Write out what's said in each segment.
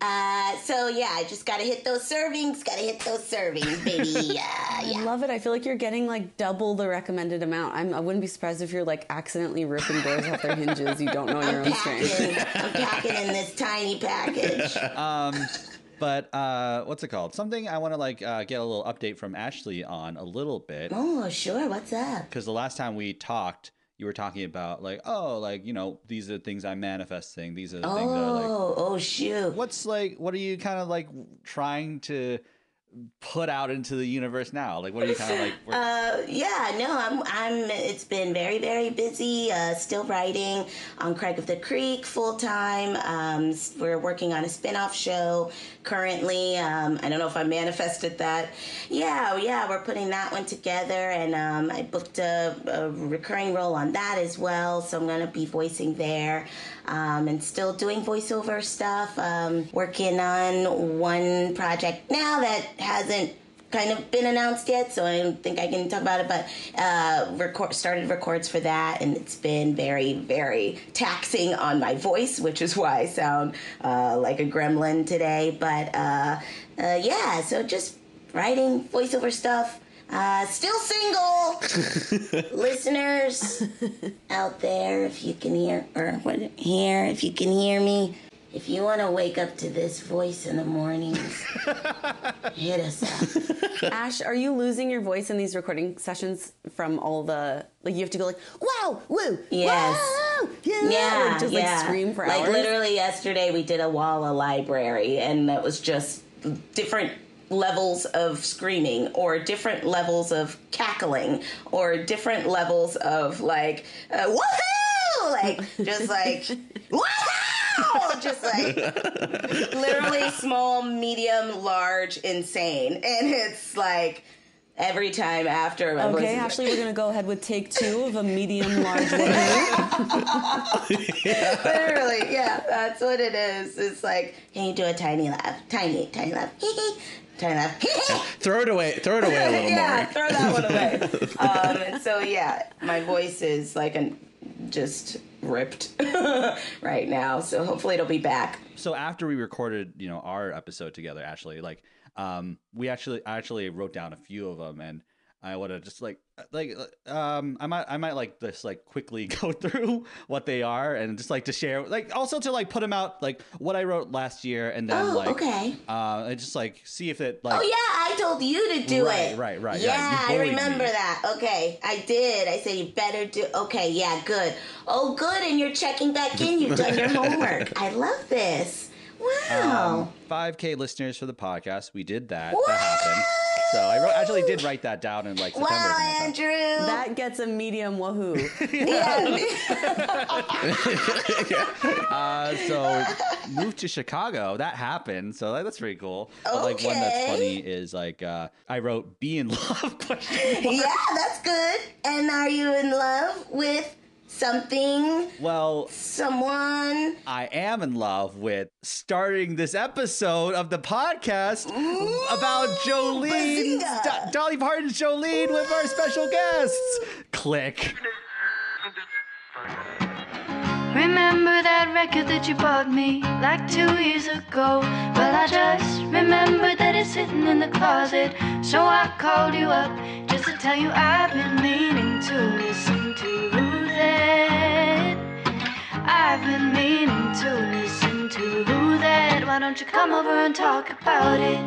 Uh, so yeah, I just gotta hit those servings. Gotta hit those servings, baby. Yeah, I yeah. love it. I feel like you're getting like double the recommended amount. I'm, I wouldn't be surprised if you're like accidentally ripping doors off their hinges. You don't know your own strength. Packing, I'm packing in this tiny package. But uh, what's it called? Something I want to like uh, get a little update from Ashley on a little bit Oh, sure. What's up? because the last time we talked, you were talking about like, oh, like you know, these are the things I'm manifesting. These are the things that are like. Oh, oh shoot. What's like? What are you kind of like trying to put out into the universe now? Like, what are you kind of like? Uh, yeah, no, I'm. I'm. It's been very, very busy. Uh, still writing on Craig of the Creek full time. Um, we're working on a spin-off show currently. Um, I don't know if I manifested that. Yeah, yeah, we're putting that one together, and um, I booked a, a recurring role on that as well. So I'm going to be voicing there. Um, and still doing voiceover stuff. Um, working on one project now that hasn't kind of been announced yet, so I don't think I can talk about it. But uh, record started records for that, and it's been very, very taxing on my voice, which is why I sound uh, like a gremlin today. But uh, uh, yeah, so just writing voiceover stuff. Uh, still single, listeners out there. If you can hear or what here, if you can hear me. If you want to wake up to this voice in the mornings, hit us up. Ash, are you losing your voice in these recording sessions from all the like? You have to go like wow, woo, Yes. wow, yeah, Yeah, or just yeah. like scream for like hours. literally yesterday, we did a wall Walla library, and that was just different levels of screaming, or different levels of cackling, or different levels of like uh, woohoo, like just like woohoo, just like literally small, medium, large, insane, and it's like. Every time after my Okay, is- Ashley, we're gonna go ahead with take two of a medium large woohoo. Literally, yeah, that's what it is. It's like, can you do a tiny laugh? Tiny, tiny laugh. tiny laugh. Throw it away. Throw it away a little yeah, more. throw that one away. um, and so, yeah, my voice is like an just ripped right now. So hopefully it'll be back. so after we recorded, you know, our episode together, Ashley, like, um, we actually, I actually wrote down a few of them, and I would have just like, like, um, I might, I might like just like quickly go through what they are, and just like to share, like, also to like put them out, like what I wrote last year, and then Oh, like, okay. uh, and just like see if it like, Oh yeah, I told you to do Right, it. right, right, yeah, Yeah, I remember me. that. Okay, I did. I said you better do. Okay, yeah, good. Oh, good, and you're checking back in. You've done your homework. I love this. Wow. Um, 5k listeners for the podcast. We did that. That happened. So I wrote, actually did write that down in like September. wow, like that. Andrew. That gets a medium wahoo. yeah. Uh, so moved to Chicago. That happened. So that- that's pretty cool. But like one that's funny is like uh, I wrote "be in love?" question. yeah, that's good. And are you in love with something, Well, someone? I am in love with starting this episode of the podcast about Jolene, Do- Dolly Parton's Jolene with our special guests. Click. Remember that record that you bought me like two years ago? Well, I just remembered that it's sitting in the closet. So I called you up just to tell you I've been meaning to listen I've been meaning to listen to who that. Why don't you come over and talk about it?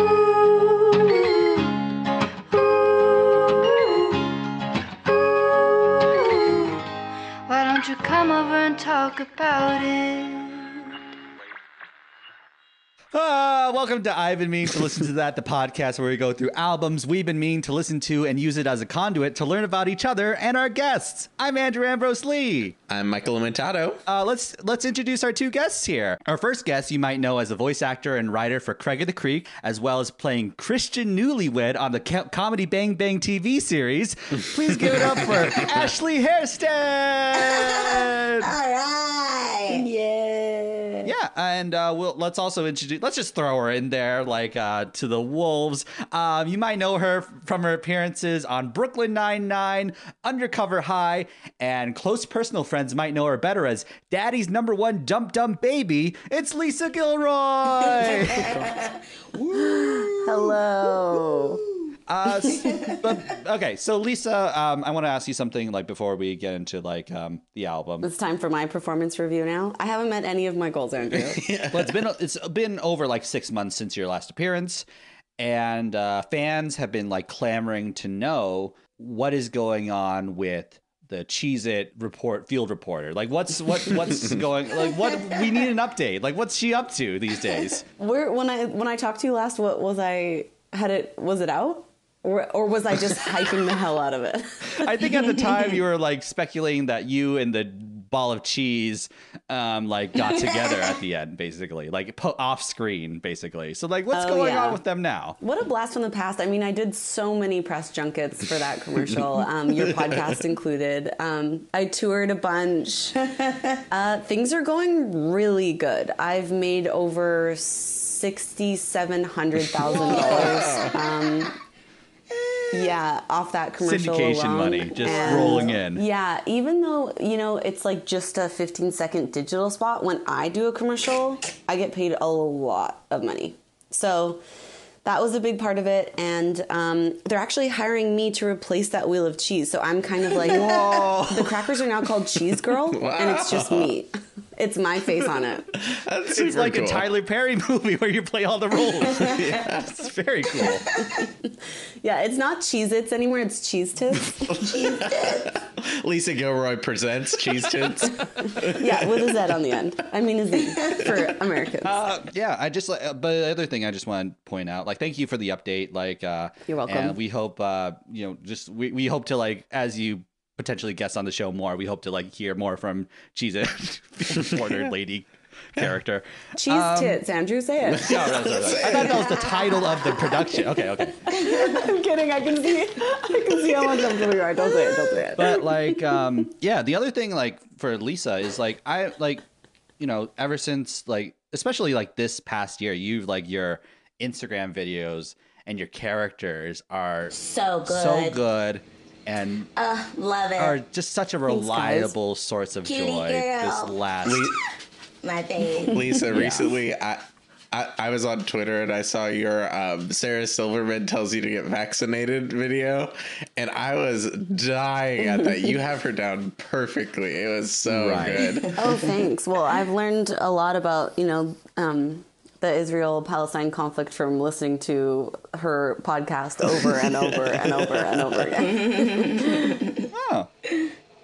Ooh. Why don't you come over and talk about it? Ah, welcome to I've been meaning to listen to that, the podcast where we go through albums we've been meaning to listen to and use it as a conduit to learn about each other and our guests. I'm Andrew Ambrose Lee. I'm Michael Lamentato. Uh, let's let's introduce our two guests here. Our first guest you might know as a voice actor and writer for Craig of the Creek, as well as playing Christian Newlywed on the co- comedy Bang Bang TV series. Please give it up for Ashley Hairston. All right. yeah. Yeah, and uh, we'll let's also introduce. Let's just throw her in there, like uh, to the wolves. Um, you might know her from her appearances on Brooklyn Nine Nine, Undercover High, and close personal friends might know her better as Daddy's number one dump dump baby. It's Lisa Gilroy. Hello. Uh, but okay, so Lisa, um, I want to ask you something like before we get into like um, the album. It's time for my performance review now. I haven't met any of my goals, Andrew. well, it's been it's been over like six months since your last appearance, and uh, fans have been like clamoring to know what is going on with the Cheez-It report field reporter. Like, what's what what's going like what we need an update. Like, what's she up to these days? Where when I when I talked to you last, what was I had it was it out? Or, or was I just hyping the hell out of it? I think at the time you were like speculating that you and the ball of cheese um like got together at the end basically like po- off screen basically so like what's Oh, going yeah. on with them now What a blast from the past. I mean, I did so many press junkets for that commercial, um, your podcast included. Um, I toured a bunch. Uh, things are going really good. I've made over $6,700,000. Um, yeah, off that commercial. syndication alone. money just And- rolling in Yeah, even though, you know, it's like just a 15 second digital spot, when I do a commercial, I get paid a lot of money. So that was a big part of it. And um, they're actually hiring me to replace that wheel of cheese. So I'm kind of like, the crackers are now called Cheese Girl, and it's just me. It's my face on it. That's It's like cool. a Tyler Perry movie where you play all the roles. yeah, it's very cool. Yeah, it's not Cheez Its anymore, it's Cheese Tits. Lisa Gilroy presents Cheese Tits. Yeah, with a Z on the end. I mean, a Z for Americans. Uh, yeah, I just uh, but the other thing I just want to point out, like, thank you for the update. Like, uh, You're welcome. And we hope, uh, you know, just we, we hope to like as you potentially guest on the show more, we hope to like hear more from Cheez-It reporter lady character. Cheese um, Tits, Andrew, say it. No, no, no, no. I thought that was the title of the production. Okay, okay. I'm kidding. I can see. I can see how uncomfortable you are. Don't say it. Don't say it. but like um yeah the other thing like for lisa is like i like you know ever since like especially like this past year you've like your instagram videos and your characters are So good. so good and Uh, love it. are just such a reliable source of Cutie joy girl. this last My baby. Lisa, recently I, I I was on Twitter and I saw your um, Sarah Silverman tells you to get vaccinated video, and I was dying at that. You have her down perfectly. It was so Right. good. Oh, thanks. Well, I've learned a lot about you know um, the Israel-Palestine conflict from listening to her podcast over and over and over and over again. oh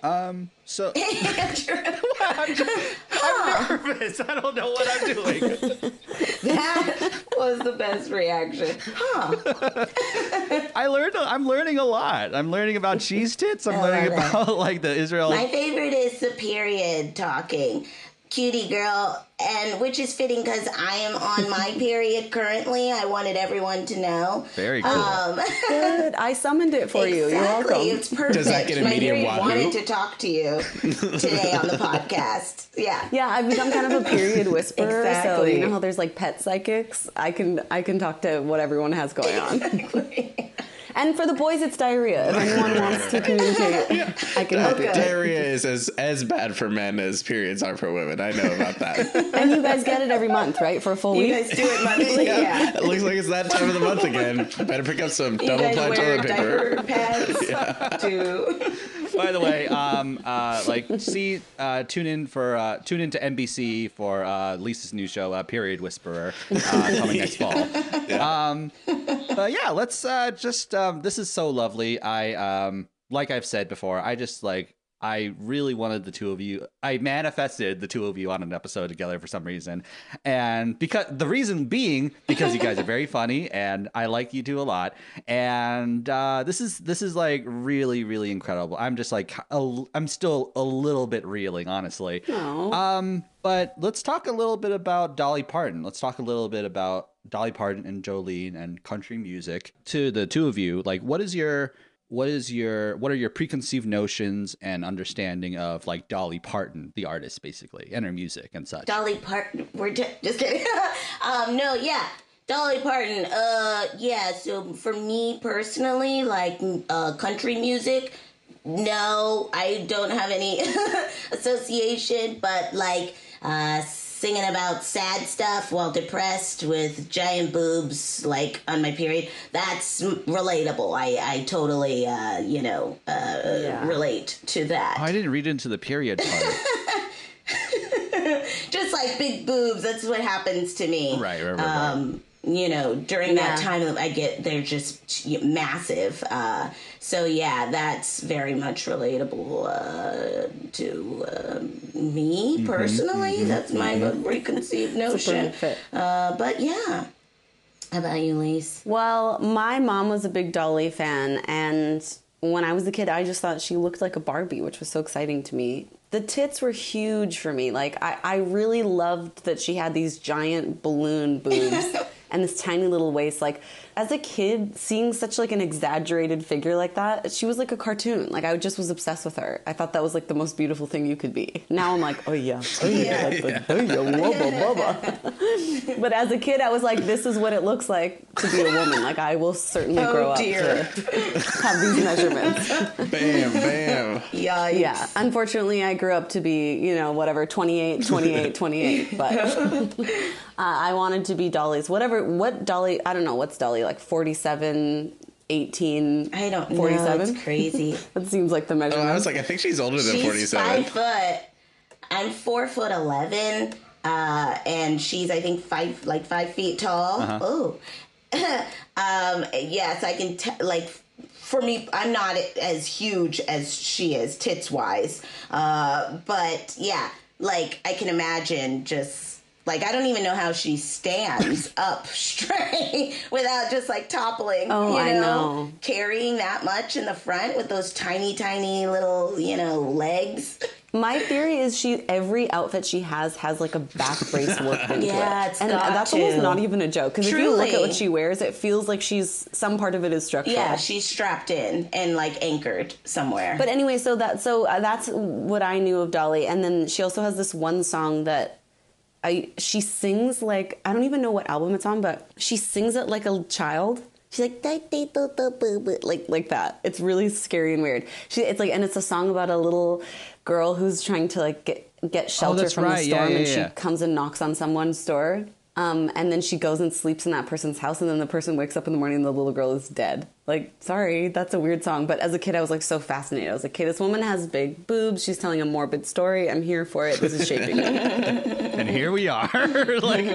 um so I'm, I'm nervous i don't know what i'm doing that was the best reaction. Huh. I learned. I'm learning a lot. I'm learning about cheese tits. I'm I learning love it. about like the Israel. My favorite is the period talking. Cutie girl, and which is fitting because I am on my period currently. I wanted everyone to know. Very cool. Um, Good. I summoned it for you. You're exactly. welcome. It's perfect. Does that get a My medium period wahoo? wanted to talk to you today on the podcast. Yeah. Yeah, I've become kind of a period whisperer. So Exactly. you know how there's like pet psychics. I can I can talk to what everyone has going on. And for the boys, it's diarrhea. If anyone wants to communicate, I can help you. Diarrhea is as as bad for men as periods are for women. I know about that. And you guys get it every month, right? For a full You week. You guys do it monthly. yeah. It looks like it's that time of the month again. Better pick up some You double ply toilet paper. diaper pads too. By the way, um, uh, like, see, uh, tune in for uh, tune in to NBC for uh, Lisa's new show, uh, Period Whisperer, uh, coming next fall. Um, but yeah, let's uh, just. Um, this is so lovely. I um, like I've said before. I just like. I really wanted the two of you. I manifested the two of you on an episode together for some reason, and because the reason being because you guys are very funny and I like you two a lot. And uh, this is this is like really really incredible. I'm just like a, I'm still a little bit reeling, honestly. Aw. Um, but let's talk a little bit about Dolly Parton. Let's talk a little bit about Dolly Parton and Jolene and country music. To the two of you, like, what is your what is your what are your preconceived notions and understanding of like Dolly Parton, the artist, basically, and her music and such? Dolly Parton. We're ju- just kidding. um, no, yeah. Dolly Parton. Uh, yeah. So for me personally, like uh, country music, no, I don't have any association. But like uh, singing about sad stuff while depressed with giant boobs, like on my period, that's relatable. I I totally uh, you know uh, Yeah. relate to that. Oh, I didn't read into the period part. just like big boobs. That's what happens to me. Right, right, right, right. You know, during that Yeah. time, I get they're just massive. Uh, so yeah, that's very much relatable uh, to um me Mm-hmm, personally. That's my preconceived notion. Uh, but yeah, how about you, Lise? Well, my mom was a big Dolly fan, and when I was a kid, I just thought she looked like a Barbie, which was so exciting to me. The tits were huge for me. Like, I, I really loved that she had these giant balloon boobs and this tiny little waist. Like, as a kid, seeing such like an exaggerated figure like that, she was like a cartoon. Like, I just was obsessed with her. I thought that was like the most beautiful thing you could be. Now I'm like, oh yeah, oh yeah, like oh yeah, wubba, wubba. But as a kid, I was like, this is what it looks like to be a woman. Like, I will certainly Oh, grow up dear. to have these measurements. Bam, bam. Yeah, Yeah. Unfortunately, I grew up to be, you know, whatever, 28, 28, 28. But uh, I wanted to be Dolly's. Whatever, what Dolly, I don't know, what's Dolly, like 47, 18, I don't know. 47? It's crazy. That seems like the Oh, measurement. I was like, I think she's older than she's 47. five foot. I'm four foot eleven, uh, and she's I think five like five feet tall. Oh, um, yes, I can t- like. For me, I'm not as huge as she is, tits wise. Uh, but yeah, like I can imagine just like I don't even know how she stands up straight without just like toppling. Oh, you I know. carrying that much in the front with those tiny, tiny little, you know, legs. My theory is she every outfit she has has like a back brace worked into Yeah, it, and that's almost not even a joke. Because if you look at what she wears, it feels like she's some part of it is structural. Yeah, she's strapped in and like anchored somewhere. But anyway, so that so uh, that's what I knew of Dolly, and then she also has this one song that I she sings like I don't even know what album it's on, but she sings it like a child. She's like "Da, da, da, da, boo, boo," like like that. It's really scary and weird. She it's like and it's a song about a little girl who's trying to like get get oh, shelter that's from right. the Yeah, storm, yeah, and yeah. she comes and knocks on someone's door. Um, and then she goes and sleeps in that person's house, and then the person wakes up in the morning and the little girl is dead. Like, sorry, that's a weird song. But as a kid, I was like so fascinated. I was like, okay, this woman has big boobs. She's telling a morbid story. I'm here for it. This is shaping me. and here we are like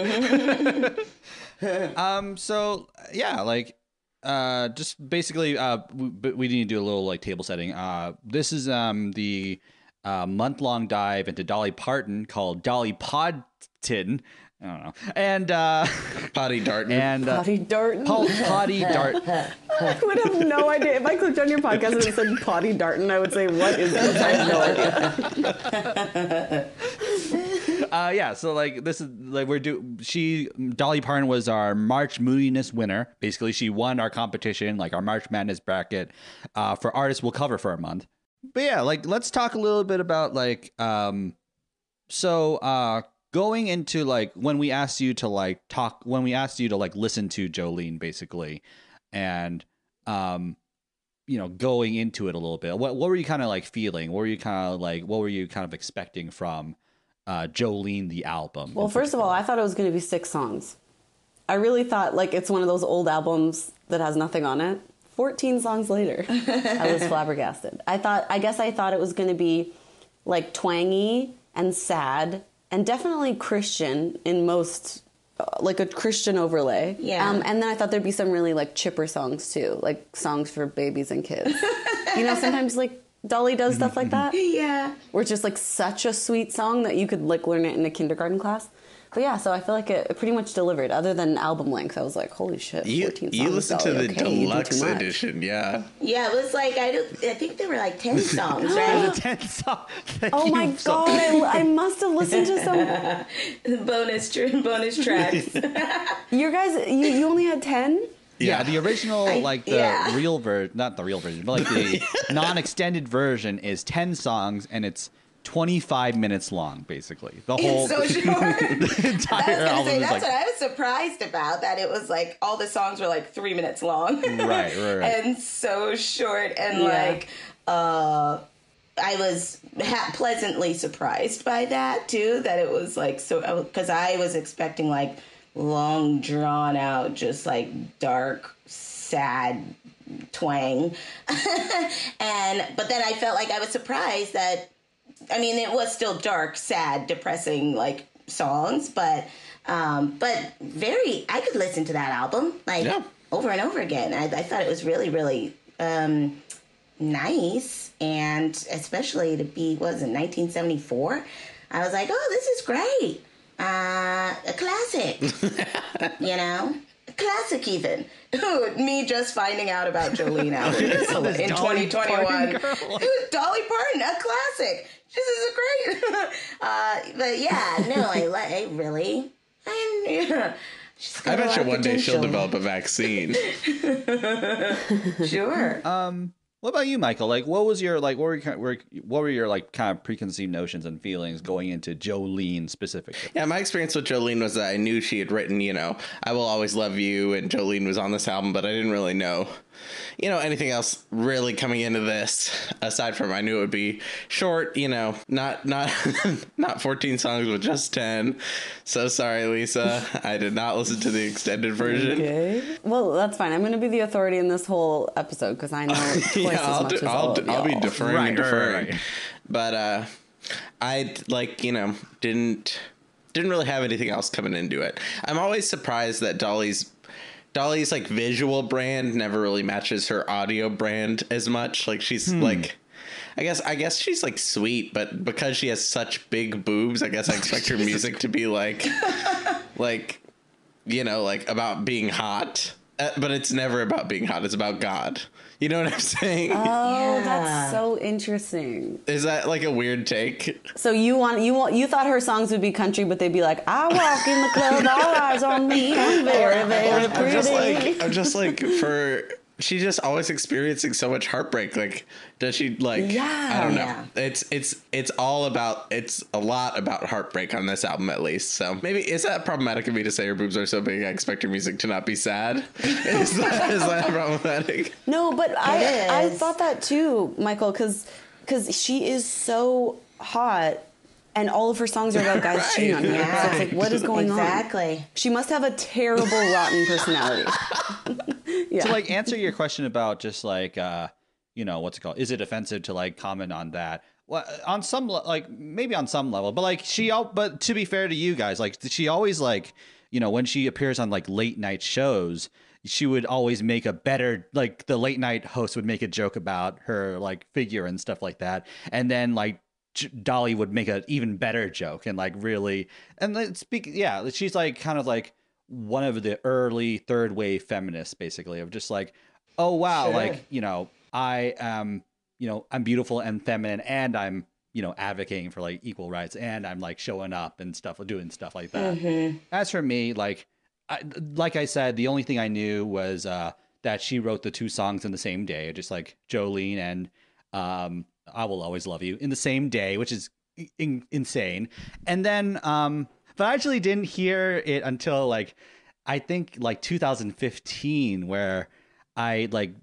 um so yeah like uh just basically uh we, we need to do a little like table setting uh this is um the uh month-long dive into dolly parton called dolly podton i don't know and uh Potty Darton. and uh, Potty Darton. Paul Potty Dart. I would have no idea. If I clicked on your podcast and it said Potty Darton, I would say, what is this? I have no idea. Uh, yeah, so like this is like we're do she Dolly Parton was our March Moodiness winner. Basically, she won our competition, like our March Madness bracket, uh, for artists we'll cover for a month. But yeah, like let's talk a little bit about like um, so uh, going into like when we asked you to like talk when we asked you to like listen to Jolene basically, and um, you know going into it a little bit. What what were you kind of like feeling? What were you kind of like? What were you kind of expecting from? uh, Jolene the album. Well, first of all, I thought it was going to be six songs. I really thought like it's one of those old albums that has nothing on it. 14 songs later, I was flabbergasted. I thought, I guess I thought it was going to be like twangy and sad and definitely Christian in most, uh, like a Christian overlay. Yeah. Um, and then I thought there'd be some really like chipper songs too, like songs for babies and kids. you know, sometimes like Dolly does stuff like that yeah. where it's just like such a sweet song that you could like learn it in a kindergarten class. But yeah, so I feel like it, it pretty much delivered. Other than album length, I was like, holy shit, you, fourteen songs. you listen to the okay, deluxe edition, yeah. Yeah, it was like I don't. I think there were like ten songs, right? ten song. Oh my god, I, I must have listened to some. bonus tr- bonus tracks. You guys, you, you only had ten. Yeah, Yeah. the original, I- like the yeah. real version, not the real version, but like the non-extended version is ten songs and it's twenty-five minutes long, basically. The whole so short. the I entire was gonna album say that's like what I was surprised about. That it was like all the songs were like three minutes long, right, right, right. and so short, and Yeah. like uh, I was ha- pleasantly surprised by that too. That it was like so because I was expecting like long drawn out, just like dark, sad twang, and but then I felt like I was surprised that I mean, it was still dark, sad, depressing like songs, but um, but very. I could listen to that album like Yeah. over and over again. I, I thought it was really, really um, nice, and especially to be what was in 1974. I was like, oh, this is great. Uh, a classic, you know, classic even. Me just finding out about Jolene Allen in Dolly 2021. Parton. It was Dolly Parton, a classic. This is great. uh, but yeah, no, I, li- I really, I, yeah. She's got I a bet you of one day she'll develop a vaccine. Sure. Um, what about you, Michael? Like, what was your like? What were your, kind of- were, what were your like kind of preconceived notions and feelings going into Jolene specifically? Yeah, my experience with Jolene was that I knew she had written, you know, I Will Always Love You, and Jolene was on this album, but I didn't really know, you know, anything else really coming into this aside from I knew it would be short, you know, not not not 14 songs, but just 10. So sorry, Lisa, I did not listen to the extended version. Okay. Well, that's fine. I'm going to be the authority in this whole episode because I know twice yeah, as I'll, much do, as I'll, all do- of I'll be deferring Right, and right, right, deferring. right. But uh, I like you know didn't didn't really have anything else coming into it. I'm always surprised that Dolly's Dolly's like visual brand never really matches her audio brand as much. Like she's Hmm. like. I guess I guess she's like sweet, but because she has such big boobs, I guess I expect her music to be like, like, you know, like about being hot. Uh, but it's never about being hot. It's about God. You know what I'm saying? Oh, Yeah. that's so interesting. Is that like a weird take? So you want you want you thought her songs would be country, but they'd be like, "I walk in the club, all eyes on me, I'm very, very I'm pretty." just like I'm just like for she's just always experiencing so much heartbreak. Like does she like Yeah. I don't know. Yeah. It's it's it's all about it's a lot about heartbreak on this album at least. So maybe is that problematic of me to say her boobs are so big I expect her music to not be sad? is that is that problematic? No, but I I is. thought that too, Michael, because because she is so hot, and all of her songs are about guys Right. cheating on her. Yeah. So it's like, what is going on? exactly. She must have a terrible, rotten personality. yeah. to like answer your question about just like uh you know what's it called is it offensive to like comment on that well on some le- like maybe on some level but like she al- but to be fair to you guys like she always like you know when she appears on like late night shows she would always make a better like the late night host would make a joke about her like figure and stuff like that and then like J- Dolly would make an even better joke and like really and then speak yeah she's like kind of like one of the early third wave feminists basically of just like oh wow Sure. like you know I am you know I'm beautiful and feminine and I'm you know advocating for like equal rights and I'm like showing up and stuff doing stuff like that as for me like I, like I said the only thing I knew was uh that she wrote the two songs in the same day just like Jolene and um I will always love you in the same day which is in- insane and then um but I actually didn't hear it until like I think like 2015 where I like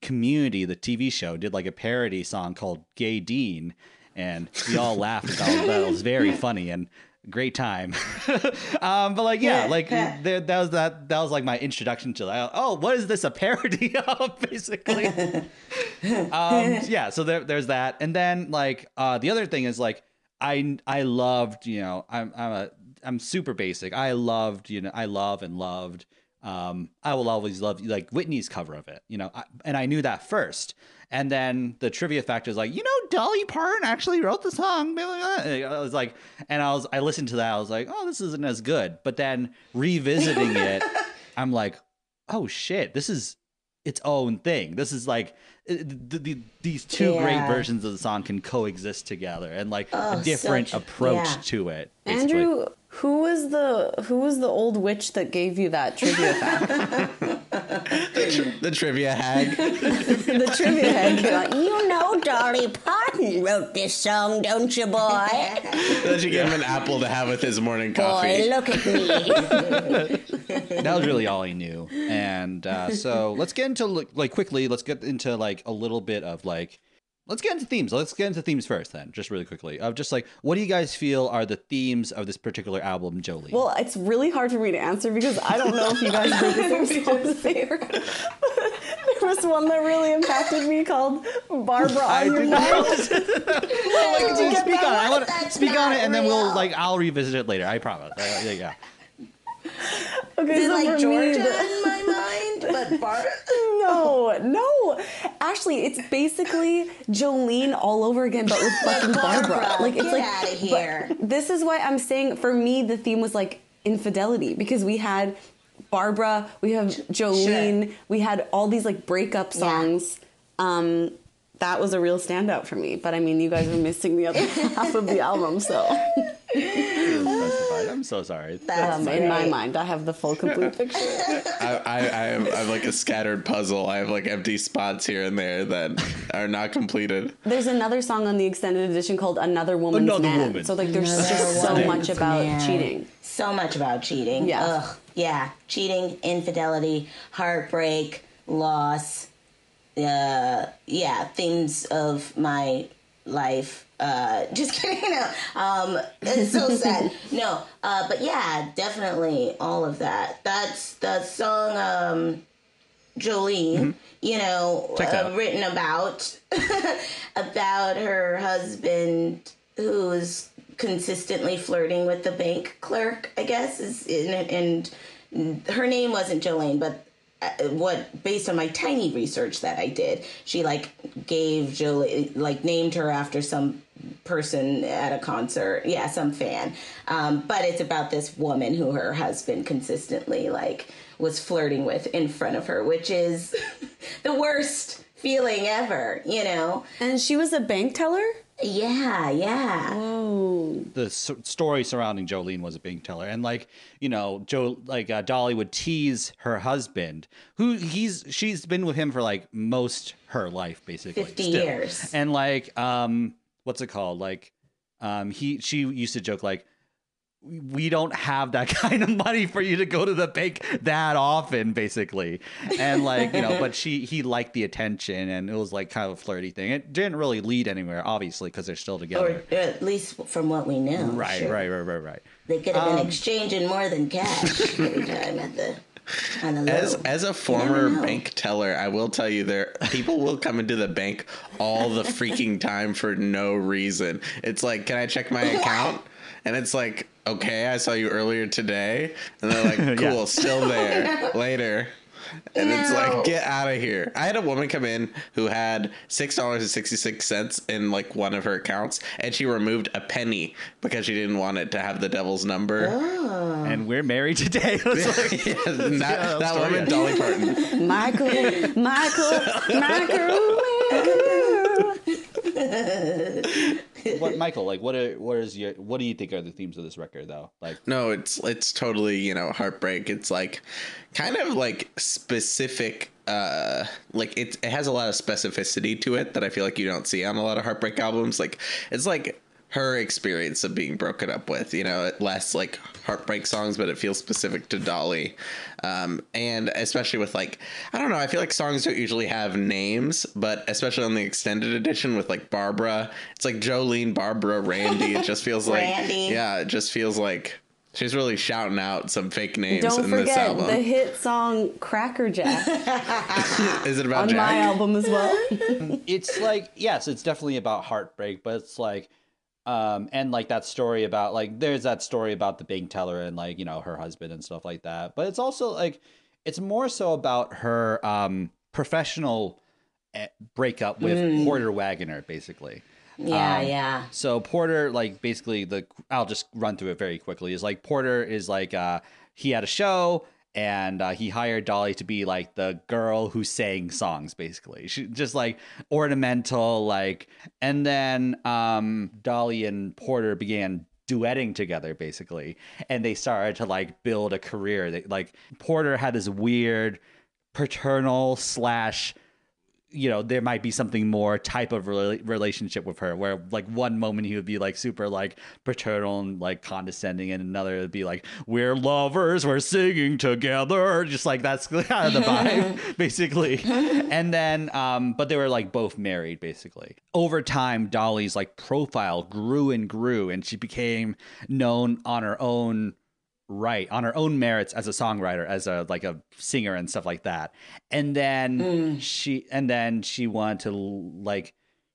Community the TV show did like a parody song called Gay Dean and we all laughed about it. It was very funny and great time. um but like yeah, like there, that was that that was like my introduction to like oh what is this a parody of basically? Um yeah so there, there's that. And then like uh the other thing is like i i loved you know i'm i'm a i'm super basic. I loved you know i love and loved um i will always love you like whitney's cover of it you know I, and i knew that first and then the trivia factor is like you know dolly parton actually wrote the song i was like and i was i listened to that i was like oh this isn't as good but then revisiting it i'm like oh shit this is its own thing. This is like th- th- th- these two great versions of the song can coexist together and like Oh, a different such- approach yeah. to it. basically. Andrew, who was the who was the old witch that gave you that trivia fact? the trivia hag. the trivia hag. You know Dolly Parton wrote this song, don't you, boy? Then she gave him an apple to have with his morning coffee? Boy, coffee. look at me. that was really all he knew. And uh, so let's get into like, like quickly. Let's get into like a little bit of like. Let's get into themes. Let's get into themes first, then, just really quickly. Of just like, what do you guys feel are the themes of this particular album, Jolene? Well, it's really hard for me to answer because I don't know if you guys heard the same songs there. there was one that really impacted me called Barbara I on Your did Mind. like, you get speak on it. I want to speak on it, and then we'll like I'll revisit it later. I promise. Uh, yeah, yeah. Okay, Is so like for me, Georgia the- in my mind? But Bar- No, no. Ashley, it's basically Jolene all over again, but with fucking Barbara. Barbara, Like it's get like outta but here. This is why I'm saying for me the theme was like infidelity because we had Barbara, we have Jolene, we had all these like breakup songs. Um, that was a real standout for me. But I mean, you guys are missing the other half of the album, so I'm so sorry. That's um, in my mind, I have the full complete picture. I, I, I, have, I have like a scattered puzzle. I have like empty spots here and there that are not completed. There's another song on the extended edition called "Another Woman's Another Man." Woman. So like, there's Another just so much about Man. cheating. so much about cheating. Yeah. Ugh. Yeah. Cheating, infidelity, heartbreak, loss. Uh, yeah. Themes of my life. Uh, just kidding. No. Um, it's so sad. no. Uh, but yeah, definitely all of that. That's the song. Um, Jolene, you know, Mm-hmm. Check that uh, written about about her husband who's consistently flirting with the bank clerk. I guess is and, and her name wasn't Jolene, but what based on my tiny research that I did, she like gave Jolene like named her after some person at a concert. Yeah some fan. Um, but it's about this woman who her husband consistently like was flirting with in front of her which is the worst feeling ever you know? And she was a bank teller? Yeah yeah Oh. the s- story surrounding Jolene was a bank teller, and like you know, Joe like uh, Dolly would tease her husband, who he's she's been with him for like most her life, basically, 50 still. years. and like um, what's it called? Like um, he she used to joke like. We don't have that kind of money for you to go to the bank that often, basically, and like you know. But she, he liked the attention, and it was like kind of a flirty thing. It didn't really lead anywhere, obviously, because they're still together or together. at least from what we know Right, sure. right, right, right, right. they could have been um, exchanging more than cash every time at the on the. As as a former bank teller, I will tell you there people will come into the bank all the freaking time for no reason. It's like, can I check my account? And it's like, okay, I saw you earlier today. And they're like, cool, Yeah. still there. Later. And it's like, get out of here. I had a woman come in who had six dollars and sixty six cents in like one of her accounts, and she removed a penny because she didn't want it to have the devil's number. Oh. and we're married today. Like- Yeah, that Yeah, that woman, Dolly Parton. Michael, Michael, Michael, Michael. what, Michael? Like, what are what is your what do you think are the themes of this record, though? Like, No, it's it's totally you know heartbreak. It's like kind of like specific. Uh, like it it has a lot of specificity to it that I feel like you don't see on a lot of heartbreak albums. Like it's like her experience of being broken up with. You know, less like heartbreak songs, but it feels specific to Dolly. Um, and especially with like I don't know. I feel like songs don't usually have names, but especially on the extended edition with like Barbara, it's like Jolene, Barbara, Randy. It just feels like yeah, it just feels like she's really shouting out some fake names Don't in this forget album. the hit song Cracker Jack Is it about on Jack? my album as well. it's like yes, it's definitely about heartbreak, but it's like, um, and like that story about like there's that story about the bank teller and like you know her husband and stuff like that. But it's also like it's more so about her um professional eh, breakup with Porter Wagoner, basically. yeah, Um, yeah. So Porter, like basically the I'll just run through it very quickly. Is like Porter is like uh he had a show and uh, he hired Dolly to be like the girl who sang songs basically. She just like ornamental like and then um Dolly and Porter began duetting together basically and they started to like build a career they like porter had this weird paternal slash you know there might be something more type of rela- relationship with her where like one moment he would be like super like paternal and like condescending and another would be like we're lovers we're singing together just like that's kind of the vibe basically. And then um but they were like both married basically. Over time dolly's like profile grew and grew and she became known on her own right on her own merits as a songwriter as a like a singer and stuff like that. And then hmm. she and then she wanted to like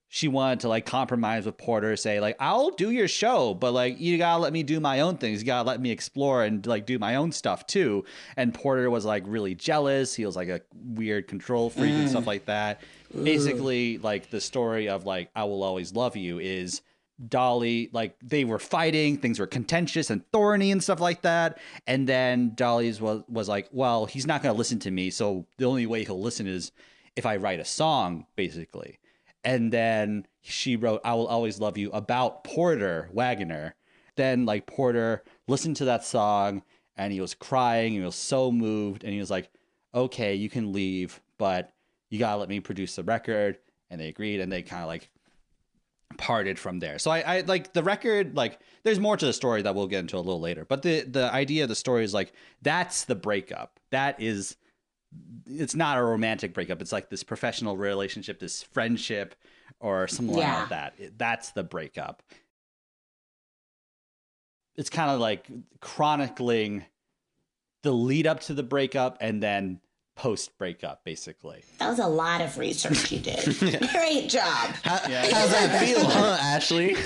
she wanted to like compromise with porter say like i'll do your show but like you gotta let me do my own things. You gotta let me explore and like do my own stuff too. And porter was like really jealous. He was like a weird control freak and stuff hmm. like that. Basically like the story of like i will always love you is Dolly, like they were fighting, things were contentious and thorny and stuff like that. And then Dolly's was was like, well, he's not going to listen to me, so the only way he'll listen is if I write a song, basically. And then she wrote "I Will Always Love You" about Porter Wagoner. Then like Porter listened to that song and he was crying. And he was so moved, and he was like, "Okay, you can leave, but you gotta let me produce the record." And they agreed, and they kind of like parted from there. So I, I like the record, like there's more to the story that we'll get into a little later. But the the idea of the story is like that's the breakup. That is it's not a romantic breakup. It's like this professional relationship, this friendship or something Yeah. like that. That's the breakup. It's kind of like chronicling the lead up to the breakup and then post breakup basically. That was a lot of research you did. Great job. How, How's that feel, huh, Ashley?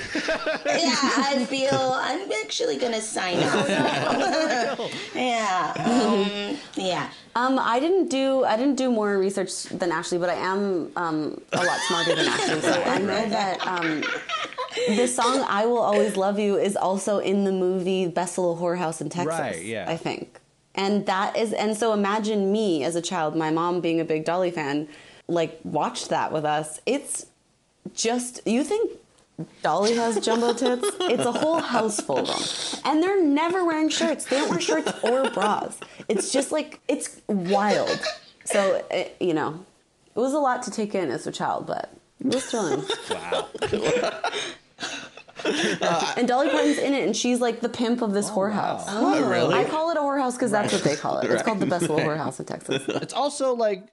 Yeah, I feel I'm actually gonna sign off. now. yeah. Um, yeah. Um, I didn't do I didn't do more research than Ashley, but I am um, a lot smarter than Ashley. So I know that um, the song "I Will Always Love You" is also in the movie "Best Little Whorehouse in Texas." Right, yeah. I think, and that is and so imagine me as a child, my mom being a big Dolly fan, like watched that with us. It's just you think Dolly has jumbo tits. It's a whole house full of them. And they're never wearing shirts. They don't wear shirts or bras. It's just like, it's wild. So, it, you know, it was a lot to take in as a child, but it was thrilling. Wow. and Dolly Parton's in it, and she's like the pimp of this whorehouse. Oh, really? I call it a whorehouse because that's what they call it. It's Right. called the best little whorehouse in Texas. it's also like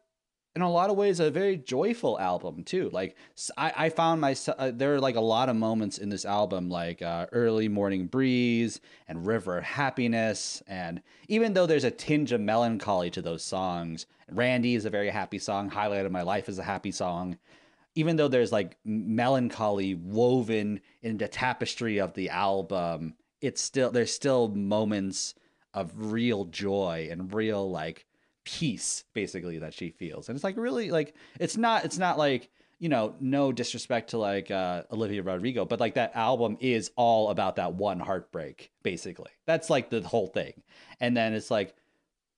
in a lot of ways a very joyful album too like I found myself uh, there are like a lot of moments in this album like uh, early morning breeze and river happiness and even though there's a tinge of melancholy to those songs randy is a very happy song highlight of my life is a happy song even though there's like melancholy woven in the tapestry of the album it's still there's still moments of real joy and real like peace basically that she feels. And it's like really like it's not it's not like you know no disrespect to like uh olivia rodrigo but like that album is all about that one heartbreak basically. That's like the whole thing. And then it's like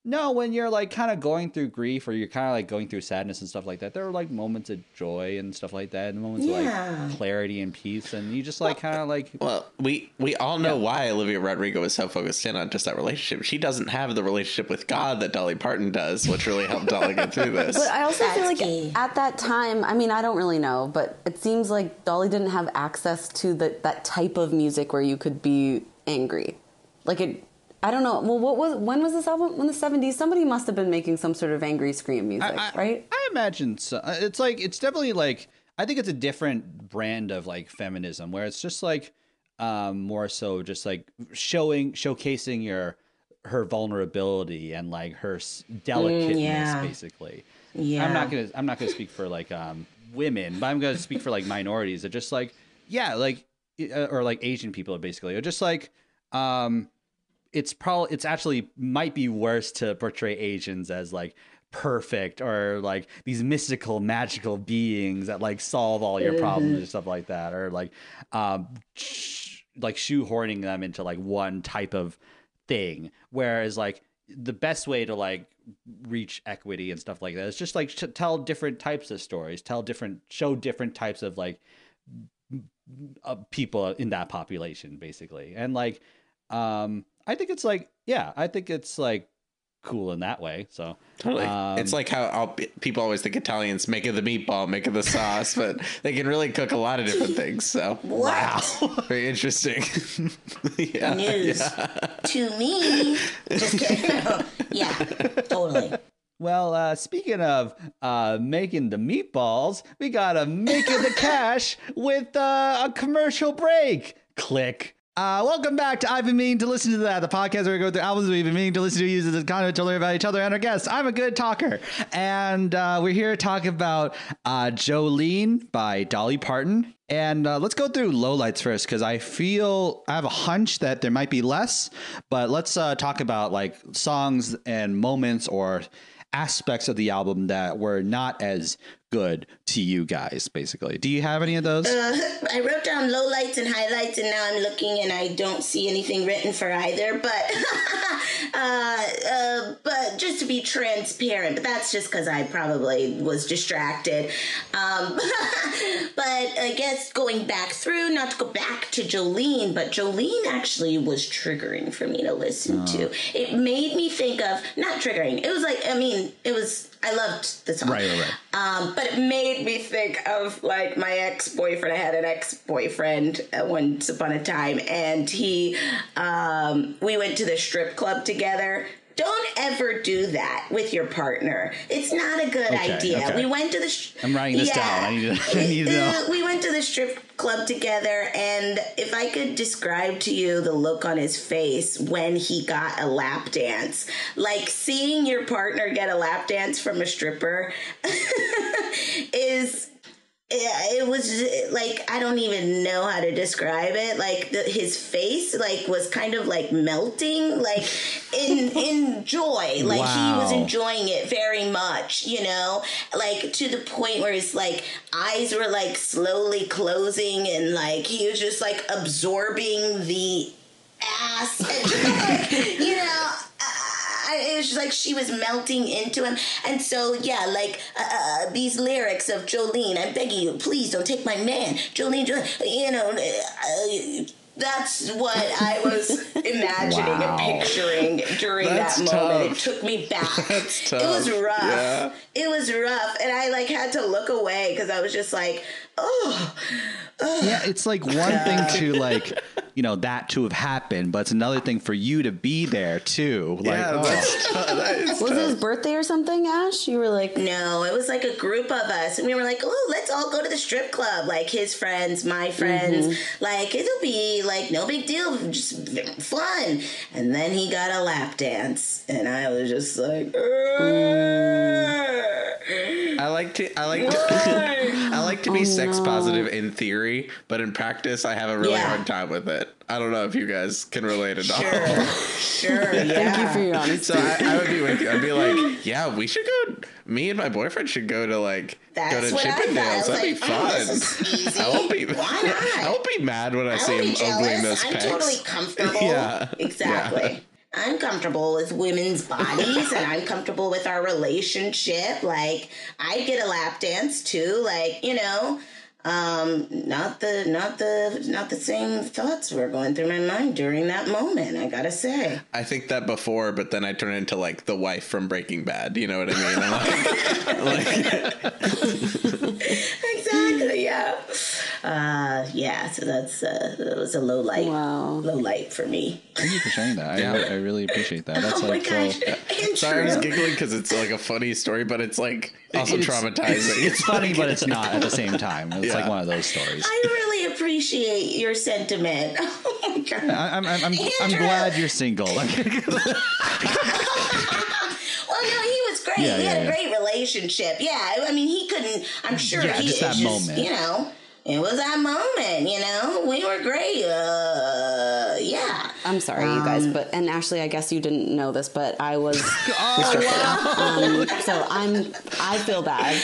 no when you're like kind of going through grief or you're kind of like going through sadness and stuff like that there are like moments of joy and stuff like that and moments Yeah. of like clarity and peace and you just like kind of like Well, we we all know Yeah. why Olivia Rodrigo is so focused in on just that relationship. She doesn't have the relationship with God that Dolly Parton does, which really helped Dolly get through this. But I also feel like key. at that time, I mean, I don't really know, but it seems like Dolly didn't have access to the, that type of music where you could be angry. Like it, I don't know. Well, what was when was this album? In the seventies, somebody must have been making some sort of angry scream music, I, right? I imagine so. Uh, It's like it's definitely like I think it's a different brand of like feminism where it's just like um more so just like showing showcasing your her vulnerability and like her delicateness yeah. basically. Yeah. I'm not going to I'm not going to speak for like um women, but I'm going to speak for like minorities. That just like yeah, like uh, or like Asian people basically. Or just like um it's probably it's actually might be worse to portray Asians as like perfect or like these mystical magical beings that like solve all your problems and stuff like that or like um sh- like shoehorning them into like one type of thing. Whereas like the best way to like reach equity and stuff like that is just like sh- tell different types of stories tell different show different types of like uh, people in that population basically. And like um i think it's like yeah i think it's like cool in that way. So Totally. um, it's like how I'll, people always think Italians make it the meatball, make it the sauce, but they can really cook a lot of different things. So wow, very interesting. yeah, News yeah. to me. Just kidding. yeah, totally. Well, uh, speaking of uh, making the meatballs, we gotta make it the cash with uh, a commercial break. Click. Uh, welcome back to I've been meaning to listen to that, the podcast where we go through albums we've been meaning to listen to, uses as content to learn about each other and our guests. I'm a good talker, and uh, we're here to talk about uh, Jolene by Dolly Parton. And uh, let's go through lowlights first because I feel I have a hunch that there might be less, but let's uh, talk about like songs and moments or aspects of the album that were not as good to you guys basically do you have any of those I wrote down lowlights and highlights, and now I'm looking and I don't see anything written for either. But, uh, uh, but just to be transparent, but that's just because I probably was distracted. Um, but I guess going back through, not to go back to Jolene, but Jolene actually was triggering for me to listen to. It made me think of not triggering. It was like I mean, it was. I loved the song. right right right Um, but it made me think of like my ex boyfriend. I had an ex boyfriend once upon a time, and he, um, we went to the strip club together. Don't ever do that with your partner. It's not a good Okay, idea. okay. We went to the. Sh- I'm writing this down. I need to- I need to know. We went to the strip club together, and if I could describe to you the look on his face when he got a lap dance, like seeing your partner get a lap dance from a stripper is it was just, like I don't even know how to describe it. Like the, his face, like was kind of like melting, like in in joy. Like he was enjoying it very much, you know, like to the point where his like eyes were like slowly closing, and like he was just like absorbing the ass, and like, you know. I, it was just like she was melting into him, and so yeah, like uh, uh, these lyrics of Jolene. I'm begging you, please don't take my man, Jolene. Jolene you know, uh, that's what I was imagining Wow. and picturing during That's that moment. tough. It took me back. It was rough. Yeah. It was rough, and I like had to look away because I was just like, oh. Yeah it's like one thing to like you know that to have happened but it's another thing for you to be there too like yeah, oh. that's tough. That is Was it his birthday or something, Ash? You were like, No, it was like a group of us, and we were like, "Oh, let's all go to the strip club." Like his friends, my friends. Mm-hmm. Like it'll be like no big deal, just fun. And then he got a lap dance, and I was just like, mm. I like to I like to, I like to be oh, sex positive in theory, but in practice I have a really Yeah. hard time with it. I don't know if you guys can relate at all. "Sure, sure, yeah." thank you for your honesty. So I, I would be with you. I'd be like, yeah, we should go. Me and my boyfriend should go to like That's go to what I thought. Chippendales. That'd be like, oh, fun. this is. I won't be. Why not? I won't be mad when I, I see won't him be jealous. ogling those I'm pecs. totally comfortable. Yeah. Exactly. Yeah. I'm comfortable with women's bodies and I'm comfortable with our relationship. Like I get a lap dance too, like, you know, um not the not the not the same thoughts were going through my mind during that moment, I got to say. I think that before, but then I turn into like the wife from Breaking Bad. You know what I mean? Like, like Exactly, yeah. Uh yeah, so that's uh that was a low light. Wow. Low light for me. thank you for sharing that I, I really appreciate that that's oh my like so gosh. And sorry, I was giggling because it's like a funny story, but it's like also It's- traumatizing. it's funny but it's not at the same time it's like one of those stories I really appreciate your sentiment. Oh my god. I, I'm, I'm, I'm, I'm glad you're single. Well, no, he was great. Yeah, he had yeah, a yeah. great relationship. Yeah, I I mean, he couldn't. I'm sure Yeah, he just it that moment. You know, it was that moment. You know, we were great. Uh, yeah. I'm sorry, you guys, but and Ashley, I guess you didn't know this, but I was. oh, um, so I'm. I feel bad.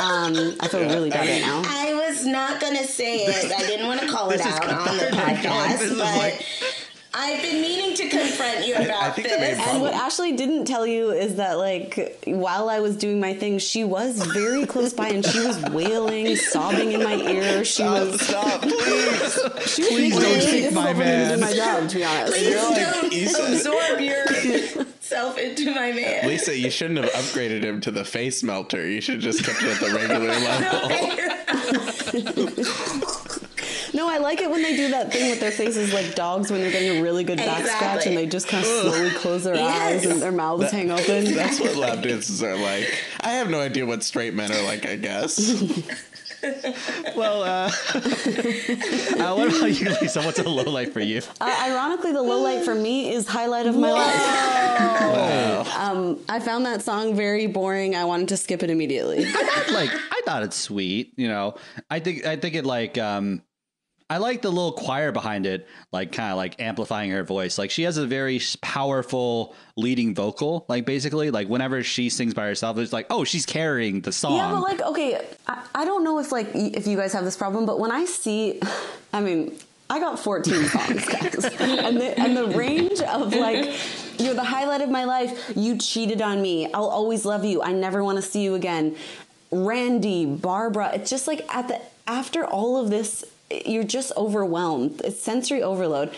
Um, I feel really bad right now. I was not gonna say it. I didn't want to call it This out on the cathartic. podcast, but like- I've been meaning to confront you about think I made this. And what Ashley didn't tell you is that, like, while I was doing my thing, she was very close by and she was wailing, sobbing in my ear. She was. Stop, please. She was Please making don't really take my for me to do man. my job, to be honest. Please like- don't you said- absorb your myself into my man. Lisa, you shouldn't have upgraded him to the face melter. You should have just kept it at the regular level. No, I like it when they do that thing with their faces like dogs when they're getting a really good back scratch and they just kind of slowly close their eyes and their mouths hang open. That's what lap dances are like. I have no idea what straight men are like, I guess. Well, uh, uh, what about you, Lisa? What's a low light for you? Uh, ironically, the low light for me is highlight of my life. Um, I found that song very boring. I wanted to skip it immediately. like I thought it's sweet. You know, I think I think it like um I like the little choir behind it, like kind of like amplifying her voice. Like she has a very powerful leading vocal. Like basically, like whenever she sings by herself, it's like, oh, she's carrying the song. Yeah, but like, okay, I, I don't know if like if you guys have this problem, but when I see, I mean, I got 14 songs, guys, and the and the range of like, you're the highlight of my life. You cheated on me. I'll always love you. I never want to see you again. Randy, Barbara. It's just like at the after all of this, you're just overwhelmed. It's sensory overload.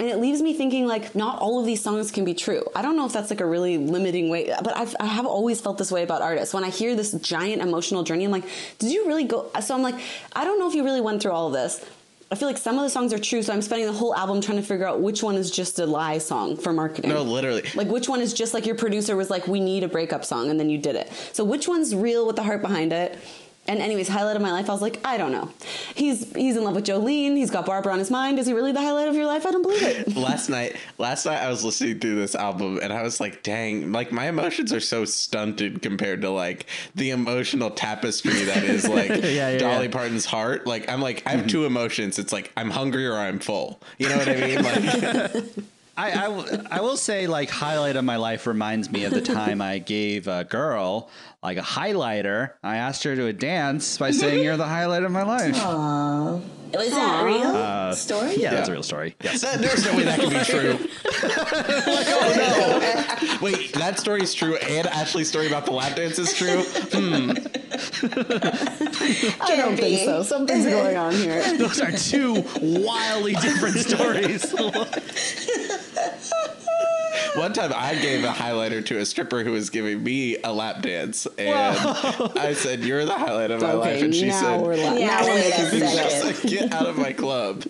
And it leaves me thinking like not all of these songs can be true. I don't know if that's like a really limiting way, but I've, I have always felt this way about artists. When I hear this giant emotional journey, I'm like, did you really go? So I'm like, I don't know if you really went through all of this. I feel like some of the songs are true, so I'm spending the whole album trying to figure out which one is just a lie song for marketing. No, literally. Like which one is just like your producer was like, we need a breakup song, and then you did it. So which one's real with the heart behind it? And anyways, highlight of my life, I was like, I don't know. He's he's in love with Jolene. He's got Barbara on his mind. Is he really the highlight of your life? I don't believe it. last night last night I was listening through this album and I was like, dang, like my emotions are so stunted compared to like the emotional tapestry that is like Yeah, yeah, Dolly yeah. Parton's heart. Like I'm like I have mm-hmm. two emotions. It's like I'm hungry or I'm full. You know what I mean? Like I, I, w- I will say like highlight of my life reminds me of the time I gave a girl like a highlighter. I asked her to a dance by saying you're the highlight of my life. Aw. Was that a real Uh, story? Yeah, that's a real story. Yes. that, there's no way that can be true. oh no. Wait, that story's true and Ashley's story about the lap dance is true? I don't be. think so. Something's going on here. Those are two wildly different stories. One time I gave a highlighter to a stripper who was giving me a lap dance, and I said, "You're the highlight of my life," and she said, we're la- Yeah, now we're wait making a things second. up. "Get out of my club."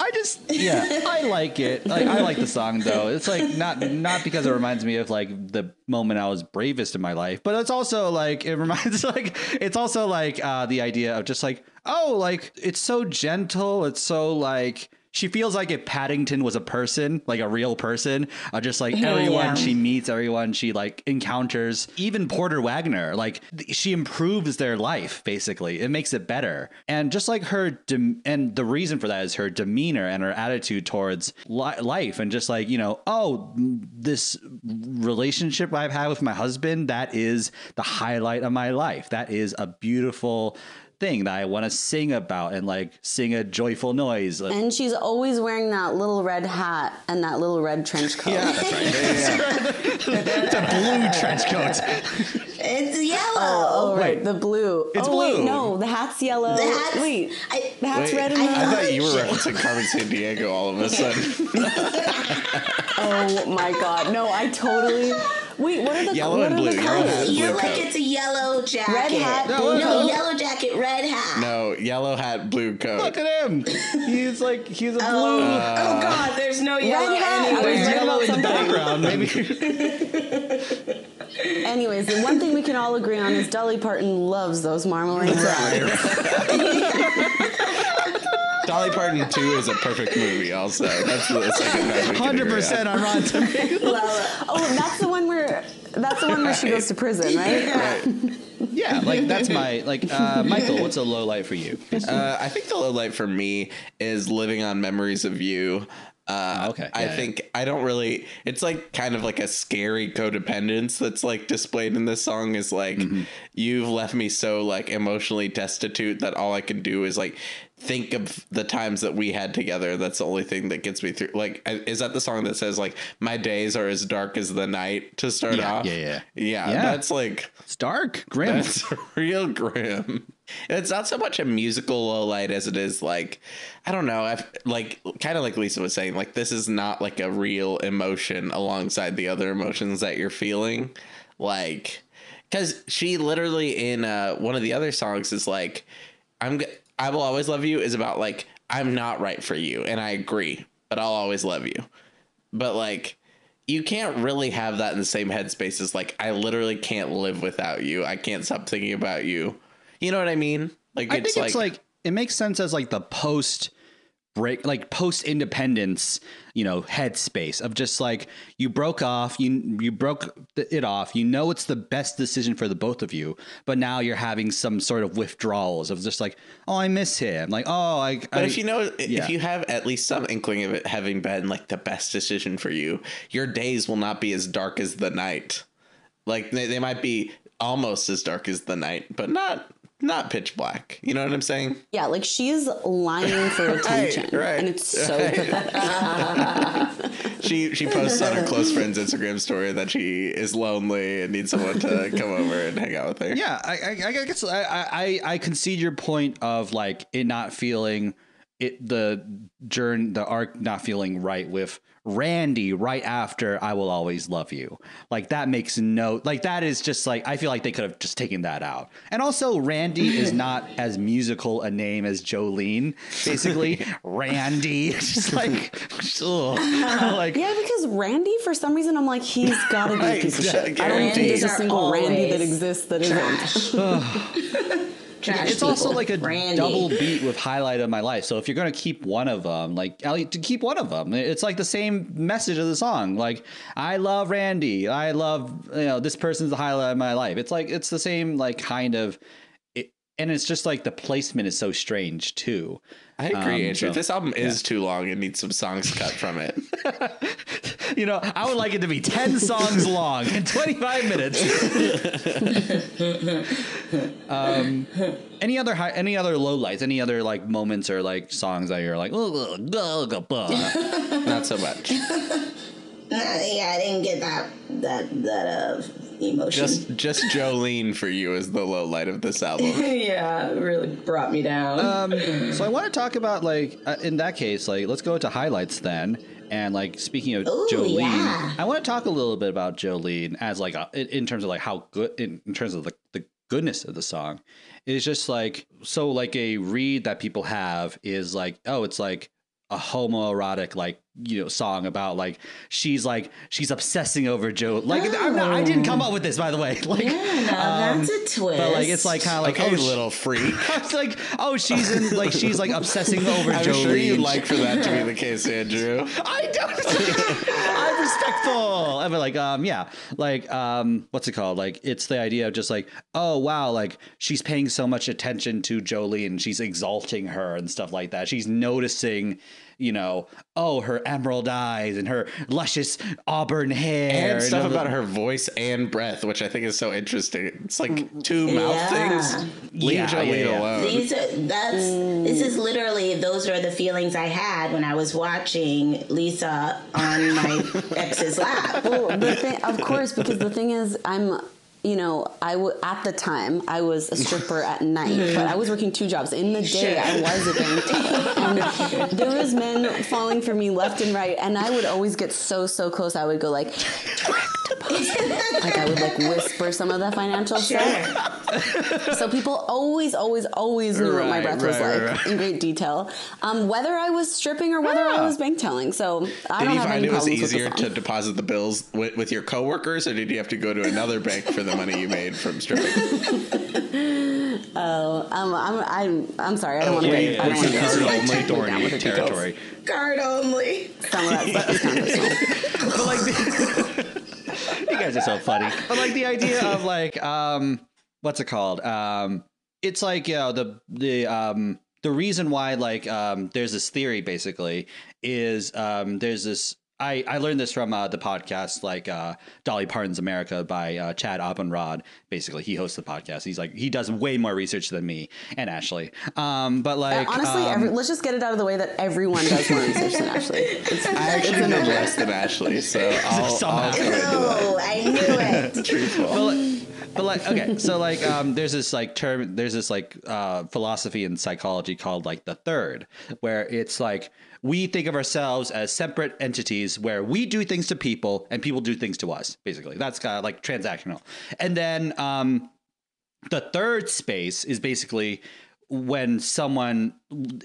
I just yeah, I like it. Like I like the song though. It's like not not because it reminds me of like the moment I was bravest in my life, but it's also like it reminds like it's also like uh the idea of just like oh like it's so gentle. It's so like she feels like if Paddington was a person, like a real person, uh, just like everyone yeah. she meets, everyone she like encounters, even Porter Wagoner, like th- she improves their life basically. It makes it better. And just like her, dem- and the reason for that is her demeanor and her attitude towards li- life, and just like you know, oh, this relationship I've had with my husband, that is the highlight of my life. That is a beautiful thing that I want to sing about and like sing a joyful noise. And she's always wearing that little red hat and that little red trench coat. That's right. it's a blue trench coat. It's yellow. Oh, oh, right, Wait. the blue. It's oh, wait, blue. no, the hat's yellow. The hat's- wait, I- the hat's Wait, red and I the. I thought- thought you were referencing Carmen Sandiego all of a sudden. Oh my god, no, I totally. Wait, what are the Yellow what and are blue, The yellow colors? hat. You're blue like coat. it's a yellow jacket. Red hat, No, blue No, coat. yellow jacket, red hat. no, yellow hat, blue coat. Look at him. He's like he's a oh. blue. Oh, oh God, there's no yellow hat. I was anywhere. right yellow in the background, maybe. Anyways, the one thing we can all agree on is Dolly Parton loves those marmalade fries. Dolly Parton 2 is a perfect movie, also. That's the second best Hundred agree on. percent on Rotten Tomatoes. Oh, that's the one where that's the one where she goes to prison, right? Right. Yeah, like that's my like uh, Michael. What's a low light for you? Uh, I think the low light for me is living on memories of you. Uh, Okay, I yeah, think I don't really. It's like kind of like a scary codependence that's like displayed in this song. Is like Mm-hmm. you've left me so like emotionally destitute that all I can do is like think of the times that we had together. That's the only thing that gets me through. Like, is that the song that says like my days are as dark as the night to start Yeah, off? yeah, yeah. yeah. Yeah. That's like It's dark, grim. that's real grim. It's not so much a musical low light as it is like I don't know, I've, like kind of like Lisa was saying, like this is not like a real emotion alongside the other emotions that you're feeling, like because she literally in uh, one of the other songs is like I'm I will always love you is about like I'm not right for you and I agree, but I'll always love you, but like you can't really have that in the same headspace as like I literally can't live without you. I can't stop thinking about you. You know what I mean? Like I it's think it's like it makes sense as like the post break like post independence you know headspace of just like you broke off you you broke it off you know it's the best decision for the both of you but now you're having some sort of withdrawals of just like oh i miss him like oh i But I, if you know, yeah. if you have at least some inkling of it having been like the best decision for you, your days will not be as dark as the night. Like they, they might be almost as dark as the night, but not not pitch black. You know what I'm saying? Yeah, like she's lying for attention, right, and it's so pathetic. She she posts on her close friend's Instagram story that she is lonely and needs someone to come over and hang out with her. Yeah, I, I, I guess I, I, I concede your point of like it not feeling it the journey the arc not feeling right with Randy right after I will always love you. Like that makes no like that is just like I feel like they could have just taken that out. And also Randy is not as musical a name as Jolene. Basically, Randy. It's just like ugh. like Yeah, because Randy, for some reason, I'm like, he's got to be a piece of shit. I don't think there's a single Randy that exists that isn't. Trash it's also like a Randy. double beat with highlight of my life. So if you're gonna keep one of them, like to keep one of them, it's like the same message of the song. Like I love Randy, I love you know this person's the highlight of my life. It's like it's the same like kind of, it, and it's just like the placement is so strange too. I agree, Um, Andrew. so- this album is too long and needs some songs cut from it. You know, I would like it to be ten songs long in 25 minutes. um, any other high, any other lowlights, any other like moments or like songs that you're like. Not so much. Yeah, I didn't get that that that uh emotion. Just just Jolene for you is the low light of this album. yeah, really brought me down. Um, so I want to talk about like uh, in that case, like let's go to highlights then. And like speaking of Ooh, Jolene, yeah. I want to talk a little bit about Jolene as like a, in, in terms of like how good in, in terms of the, the goodness of the song. It's just like so like a read that people have is like oh it's like a homoerotic like you know song about like she's like she's obsessing over Joe like I'm not, I didn't come up with this by the way like yeah, no, that's a twist. but like it's like kind of like okay, oh sh- little freak. it's like, oh, she's in, like, she's like obsessing over I'm Jolene. sure you'd like for that to be the case, Andrew. I don't. I'm respectful. I'm like, um, yeah, like, um, what's it called? Like, it's the idea of just like, oh wow, like she's paying so much attention to Jolene, she's exalting her and stuff like that. She's noticing, you know, oh, her emerald eyes and her luscious auburn hair And stuff all the- about her voice and breath, which I think is so interesting. It's like mm, two mouth things. Leave Yeah, Jolene yeah, yeah. alone. These are that's this is literally those are the feelings I had when I was watching Lisa on my ex's lap. Well, the thing, of course, because the thing is, I'm, you know, I w- at the time I was a stripper at night, but I was working two jobs. In the day, I was a bank there was men falling for me left and right, and I would always get so so close. I would go like, direct deposit. like I would like whisper some of the financial stuff. So people always, always, always knew what my Right, breath was like right, right. in great detail, um, whether I was stripping or whether I was bank telling. So I Did don't you have find any it was problems with the easier to deposit the bills with, with your coworkers, or did you have to go to another bank for the money you made from stripping? Oh, um, I'm, I'm, I'm sorry. I don't want to Yeah, bring. yeah, I don't want to yeah. bring Only technically down Dorney with the details. territory. Card only. Some of that stuff is kind of personal. but like the, you guys are so funny. But like the idea of like um what's it called? Um it's like you know the the um the reason why like um there's this theory basically is um there's this I, I learned this from uh, the podcast like uh, Dolly Parton's America by uh, Jad Abumrad. Basically, he hosts the podcast. He's like he does way more research than me and Ashley. Um, but like Honestly, um, every, let's just get it out of the way that everyone does more research than Ashley. It's, I actually did less than Ashley, so I'll, Somehow. I'll go into Oh, I knew it. Truthful. but like, but like okay so like um there's this like term there's this like uh philosophy in psychology called like the third where it's like we think of ourselves as separate entities where we do things to people and people do things to us basically. That's kind of like transactional. And then um the third space is basically when someone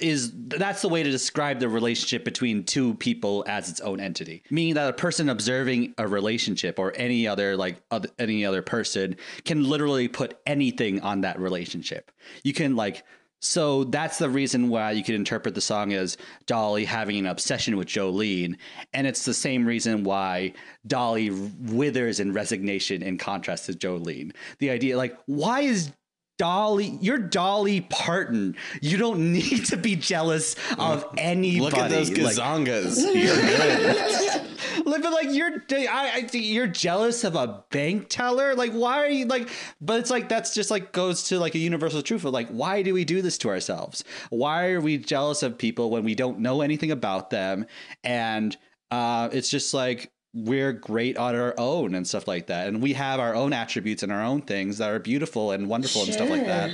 is that's the way to describe the relationship between two people as its own entity meaning that a person observing a relationship or any other like other, any other person can literally put anything on that relationship you can like so that's the reason why you could interpret the song as Dolly having an obsession with Jolene. And it's the same reason why Dolly withers in resignation in contrast to Jolene. The idea, like, why is Dolly, you're Dolly Parton. You don't need to be jealous of anybody. Look at those Like, gazongas. You're good. like, but like you're, I, I you're jealous of a bank teller. Like, why are you like? But it's like that's just like goes to like a universal truth of like, why do we do this to ourselves? Why are we jealous of people when we don't know anything about them? And uh, it's just like we're great on our own and stuff like that, and we have our own attributes and our own things that are beautiful and wonderful and stuff like that.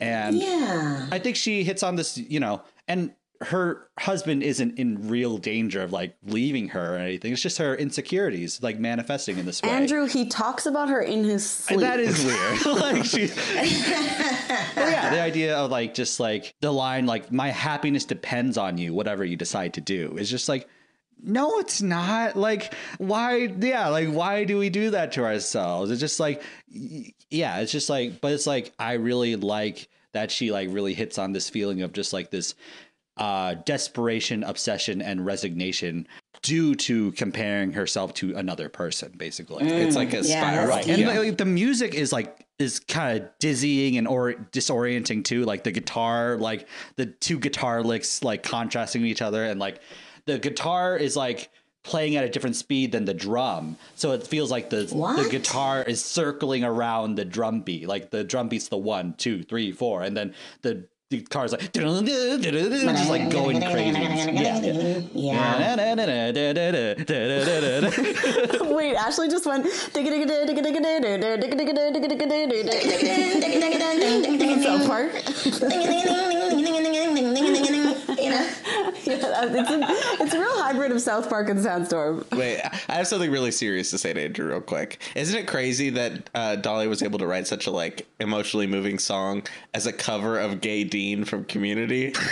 And Yeah. I think she hits on this, you know, and her husband isn't in real danger of like leaving her or anything. It's just her insecurities like manifesting in this way. Andrew, he talks about her in his sleep. that is weird. like she, Well, yeah, the idea of like just like the line like my happiness depends on you, whatever you decide to do, is just like. No, it's not. Like, why? Yeah, like, why do we do that to ourselves? It's just like, yeah, it's just like, but it's like, I really like that she like really hits on this feeling of just like this uh desperation, obsession, and resignation due to comparing herself to another person, basically. It's like a Yeah, spiral. Right. And Yeah. like, the music is like is kind of dizzying and or disorienting too. Like the guitar, like the two guitar licks like contrasting each other and like the guitar is like playing at a different speed than the drum. So it feels like the the guitar is circling around the drum beat. Like the drum beat's the one, two, three, four, and then the the guitar's like just like going crazy. Yeah. Yeah. Wait, Ashley just went. South Park. you know? Yeah, it's, a, it's a real hybrid of South Park and Soundstorm. Wait, I have something really serious to say to Andrew real quick. Isn't it crazy that uh, Dolly was able to write such a like emotionally moving song as a cover of Gay Dean from Community?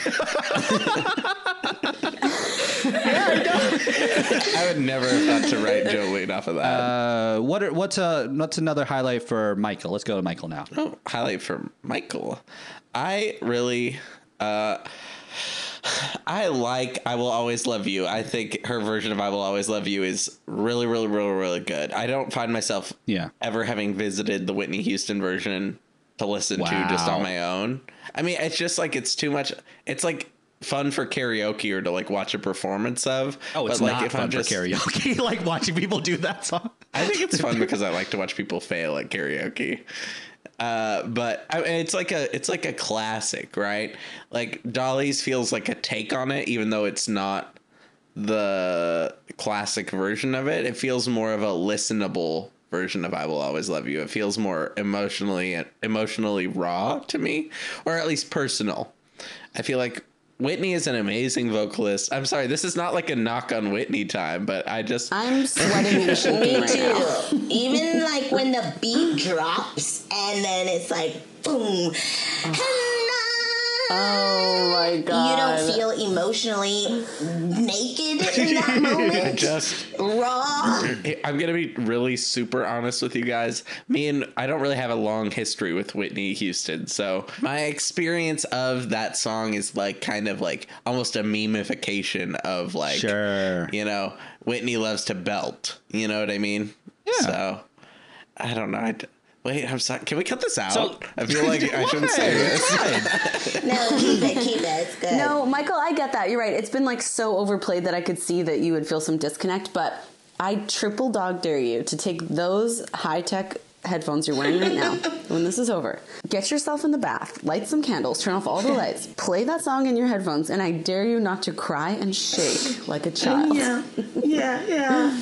I would never have thought to write Jolene off of that. Uh, what are, what's a what's another highlight for Michael? Let's go to Michael now. Oh, highlight for Michael. I really uh I like I Will Always Love You. I think her version of I Will Always Love You is really, really, really, really good. I don't find myself Yeah. ever having visited the Whitney Houston version to listen to just on my own. I mean, it's just like it's too much it's like fun for karaoke or to like watch a performance of. Oh, it's but, like not if fun I'm just for karaoke. like watching people do that song. I think it's fun because I like to watch people fail at karaoke. Uh, but I, it's like a it's like a classic, right? Like Dolly's feels like a take on it, even though it's not the classic version of it. It feels more of a listenable version of "I Will Always Love You." It feels more emotionally emotionally raw to me, or at least personal. I feel like Whitney is an amazing vocalist. I'm sorry, this is not like a knock on Whitney time, but I just I'm sweating and shaking Me right now. too. Even like when the beat drops and then it's like boom. Oh Oh my god. You don't feel emotionally naked in that moment. just Raw. I'm gonna be really super honest with you guys. Me and I don't really have a long history with Whitney Houston, so my experience of that song is like kind of like almost a memification of like Sure. you know Whitney loves to belt. You know what I mean? Yeah. So I don't know. I d Wait, I'm sorry. Can we cut this out? So- I feel like I shouldn't say this. No, keep it, keep it. It's good. No, Michael, I get that. You're right. It's been like so overplayed that I could see that you would feel some disconnect, but I triple dog dare you to take those high tech headphones you're wearing right now when this is over. Get yourself in the bath, light some candles, turn off all the lights, play that song in your headphones, and I dare you not to cry and shake like a child. Yeah, yeah, yeah.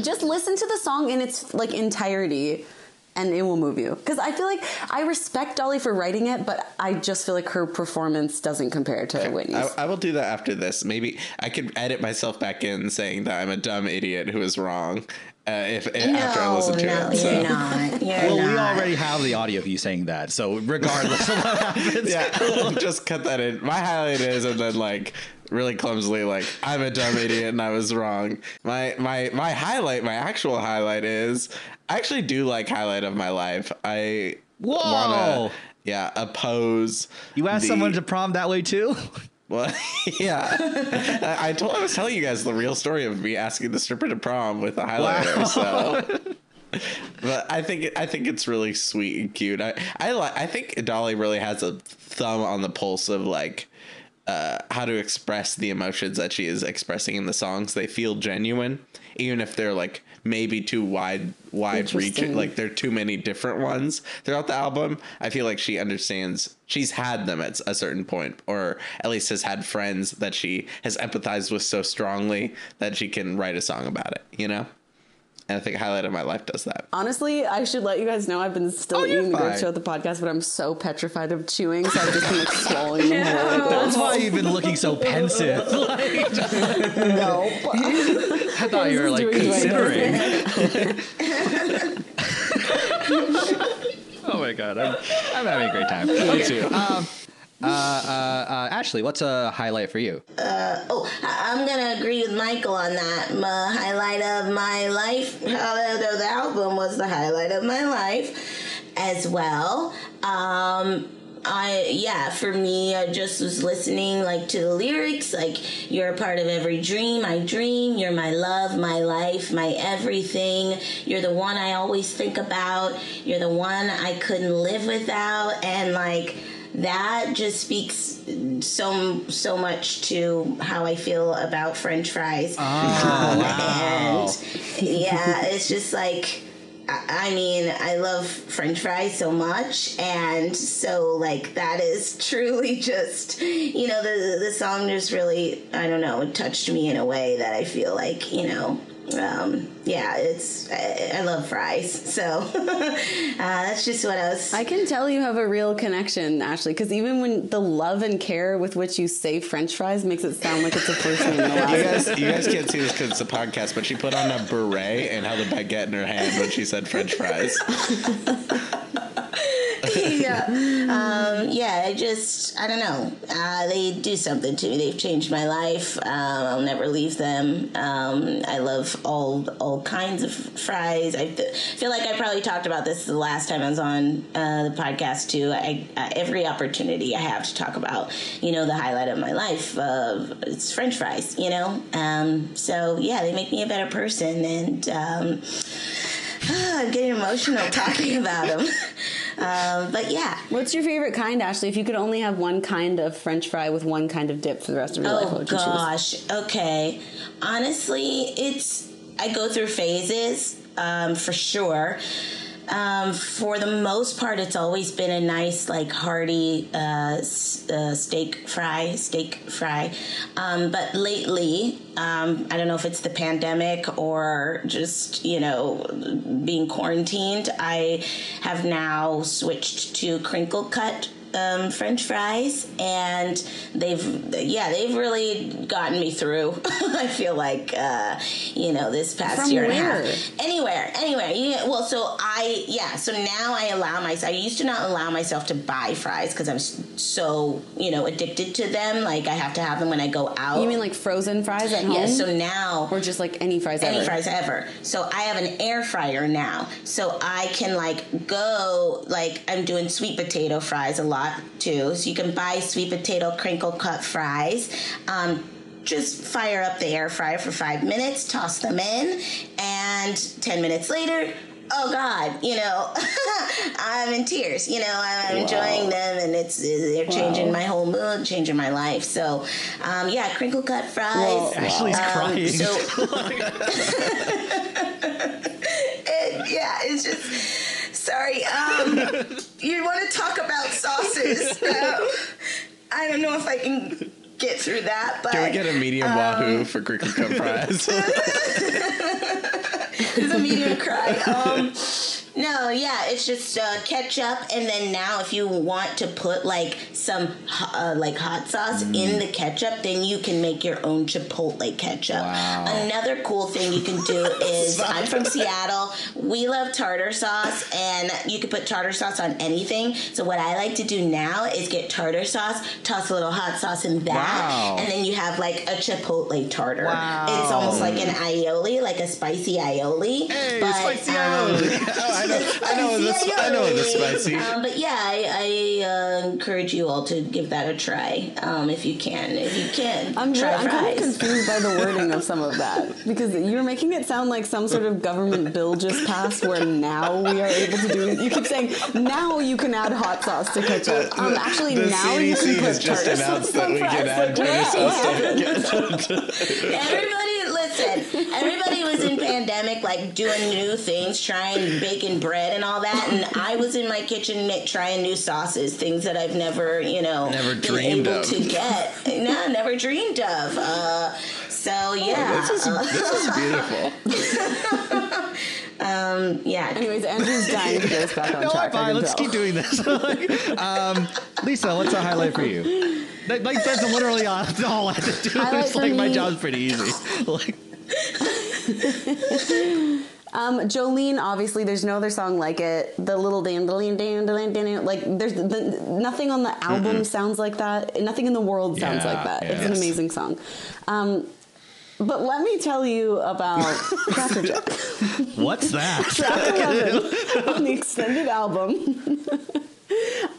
Just listen to the song in its like entirety and it will move you. Because I feel like I respect Dolly for writing it, but I just feel like her performance doesn't compare to Whitney's. I, I will do that after this. Maybe I could edit myself back in saying that I'm a dumb idiot who is wrong. Uh, if after I listen to no, it, you're not. You're Well, not. we already have the audio of you saying that, so regardless of what happens, yeah, just cut that in. My highlight is, and then like really clumsily, like I'm a dumb idiot and I was wrong. My my my highlight, my actual highlight is I actually do like highlight of my life. I Whoa. wanna yeah oppose. you asked the- someone to prom that way too. Well, yeah. I, I told I was telling you guys the real story of me asking the stripper to prom with a highlighter. So. But I think I think it's really sweet and cute. I I li- I think Dolly really has a thumb on the pulse of like uh, how to express the emotions that she is expressing in the songs. They feel genuine, even if they're like maybe too wide wide reach. Like there are too many different ones throughout the album. I feel like she understands. She's had them at a certain point, or at least has had friends that she has empathized with so strongly that she can write a song about it. You know. And I think highlight of my life does that. Honestly, I should let you guys know I've been still Oh, eating the grapes fine. throughout the podcast, but I'm so petrified of chewing, so I've just been like swallowing them whole. That's why you've been looking so pensive. Like, No. I thought you were like considering. oh my god, I'm, I'm having a great time. Okay. Um, uh, uh, uh, Ashley, what's a highlight for you? Oh, I- I'm gonna agree with Michael on that. My highlight of my life, of the album was the highlight of my life as well. Um, I yeah, for me, I just was listening like to the lyrics, like you're a part of every dream I dream. You're my love, my life, my everything. You're the one I always think about. You're the one I couldn't live without, and like that just speaks so so much to how I feel about French fries. um, And yeah, it's just like. I mean, I love French fries so much, and so like that is truly just, you know, the the song just really, I don't know, it touched me in a way that I feel like, you know, um, yeah, it's I, I love fries, so uh, that's just what I was. I can tell you have a real connection, Ashley, because even when the love and care with which you say French fries makes it sound like it's a first name in the You guys, you guys can't see this because it's a podcast, but she put on a beret and held a baguette in her hand when she said French fries. yeah. Um, yeah, I just, I don't know. Uh, they do something to me. They've changed my life. Um, I'll never leave them. Um, I love all all kinds of fries. I th- feel like I probably talked about this the last time I was on uh, the podcast too. I, uh, every opportunity I have to talk about, you know, the highlight of my life, uh, it's French fries. You know, um, so yeah, they make me a better person, and um, I'm getting emotional talking about them. Um, but yeah, What's your favorite kind, Ashley? If you could only have one kind of French fry with one kind of dip for the rest of your life, what Oh would you choose? gosh. Okay. Honestly, it's I go through phases um, for sure. Um, for the most part, it's always been a nice, like hearty uh, s- uh, steak fry, steak fry. Um, but lately, um, I don't know if it's the pandemic or just you know being quarantined. I have now switched to crinkle cut um, French fries, and they've yeah they've really gotten me through. I feel like uh, you know this past From year and a half. Anywhere, anywhere. Yeah, well, so I yeah. So now I allow myself. I used to not allow myself to buy fries because I'm so you know addicted to them. Like I have to have them when I go out. You mean like frozen fries at home? yeah? So now or just like any fries any ever? fries ever. So I have an air fryer now. So I can like go like I'm doing sweet potato fries a lot too. So you can buy sweet potato crinkle cut fries. Um, just fire up the air fryer for five minutes, toss them in, and ten minutes later, oh God, you know, I'm in tears. You know, I'm, I'm enjoying them, and it's they're changing my whole mood, changing my life. So, um, yeah, crinkle cut fries. Well, Ashley's Um, crying. So, it, yeah, it's just sorry. Um, you want to talk about sauces? Uh, I don't know if I can get through that, but Can we get a medium Um, wahoo for crinkle cut fries? it's a medium cry. Um, no, yeah, it's just uh, ketchup, and then now if you want to put like some uh, like hot sauce Mm. in the ketchup, then you can make your own chipotle ketchup. Wow. Another cool thing you can do is I'm from Seattle. We love tartar sauce, and you can put tartar sauce on anything. So what I like to do now is get tartar sauce, toss a little hot sauce in that, Wow. and then you have like a chipotle tartar. Wow. It's almost like an aioli, like a spicy aioli. Hey, but, spicy um, aioli. I know, I know, the, spicy I know the spicy. Um, but yeah, I, I uh, encourage you all to give that a try um, if you can. If you can, I'm, try I'm kind of confused by the wording of some of that because you're making it sound like some sort of government bill just passed where now we are able to do. You keep saying now you can add hot sauce to ketchup. Um, actually, the now you can put has just announced that we can add Like, tartar sauce to Everybody, listen. Everybody was in pandemic, like doing new things, trying baking bread and all that, and I was in my kitchen trying new sauces, things that I've never, you know, Never been dreamed able of. to get. No, never dreamed of. Uh, so yeah, This is this is beautiful. yeah. Anyways, Andrew's dying to get us back on no, track. Fine. Let's tell. keep doing this. Um, Lisa, what's a highlight for you? That, like that's literally all, all I have to do. Highlight It's for like my job's pretty easy. Like, Um, Jolene, obviously, there's no other song like it. The little dandelion, dandelion, dandelion, like there's the, nothing on the album sounds like that. Nothing in the world sounds Yeah, like that. It's an amazing song. Um, but let me tell you about Jack. what's that? Track 11 on the extended album.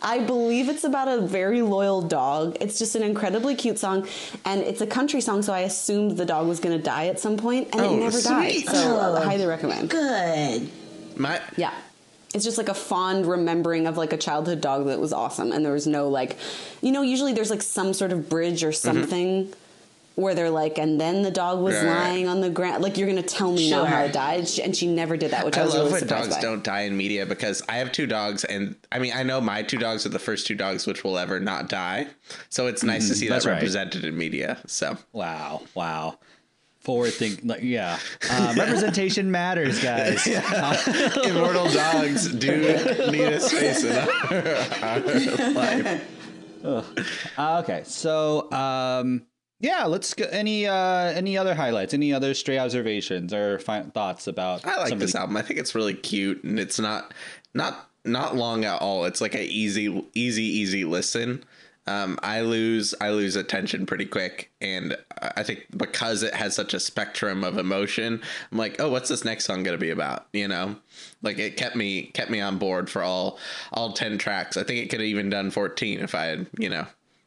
I believe it's about a very loyal dog. It's just an incredibly cute song, and it's a country song, so I assumed the dog was going to die at some point, and Oh, it never sweet. died. So Oh. I highly recommend. Good. My Yeah. It's just like a fond remembering of like a childhood dog that was awesome. And there was no like, you know, usually there's like some sort of bridge or mm-hmm. something where they're like, and then the dog was Mm-hmm. Right. lying on the ground. Like, you're going to tell me now how it died. She- And she never did that, which I, I was love really when surprised dogs by. don't die in media because I have two dogs, and I mean I know my two dogs are the first two dogs which will ever not die. So it's nice to see that that's right. represented in media. So Wow, wow. Forward think, like, yeah. Um, representation matters, guys. immortal dogs do need a space in our, our life. Uh, okay, so um, yeah, let's go. Any uh, any other highlights? Any other stray observations or fi- thoughts about? I like this the- album. I think it's really cute, and it's not not not long at all. It's like a easy easy easy listen. Um, I lose I lose attention pretty quick, and I think because it has such a spectrum of emotion, I'm like, oh, what's this next song gonna be about? You know, like it kept me kept me on board for all all ten tracks. I think it could have even done 14 if I had you know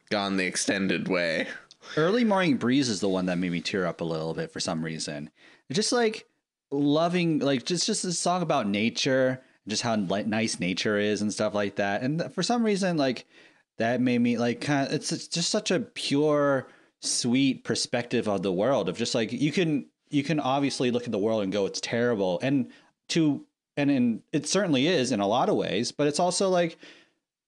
gone the extended way. Early Morning Breeze is the one that made me tear up a little bit for some reason. Just like loving, like just just a song about nature, just how nice nature is and stuff like that. And for some reason, like that made me like kind of. It's, just such a pure, sweet perspective of the world. Of just like you can you can obviously look at the world and go, it's terrible, and to and in it certainly is in a lot of ways, but it's also like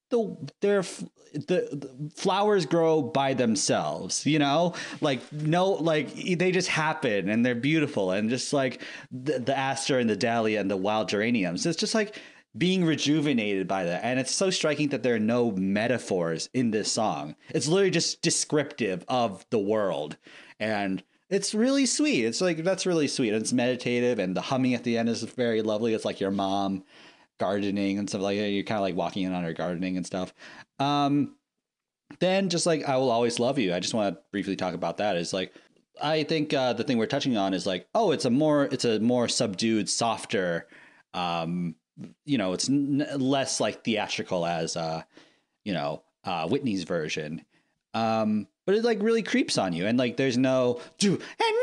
the they're f- the, the flowers grow by themselves you know? Like no like they just happen and they're beautiful and just like the, the aster and the dahlia and the wild geraniums. It's just like being rejuvenated by that. And it's so striking that there are no metaphors in this song. It's literally just descriptive of the world. And it's really sweet. It's like that's really sweet. And it's meditative and the humming at the end is very lovely. It's like your mom gardening and stuff like that. You're kind of like walking in on her gardening and stuff. Um, then just like I will always love you. I just want to briefly talk about that. Is like I think uh, the thing we're touching on is like oh, it's a more it's a more subdued, softer. Um, you know, it's n- less like theatrical as uh, you know, uh, Whitney's version. Um, but it like really creeps on you, and like there's no do and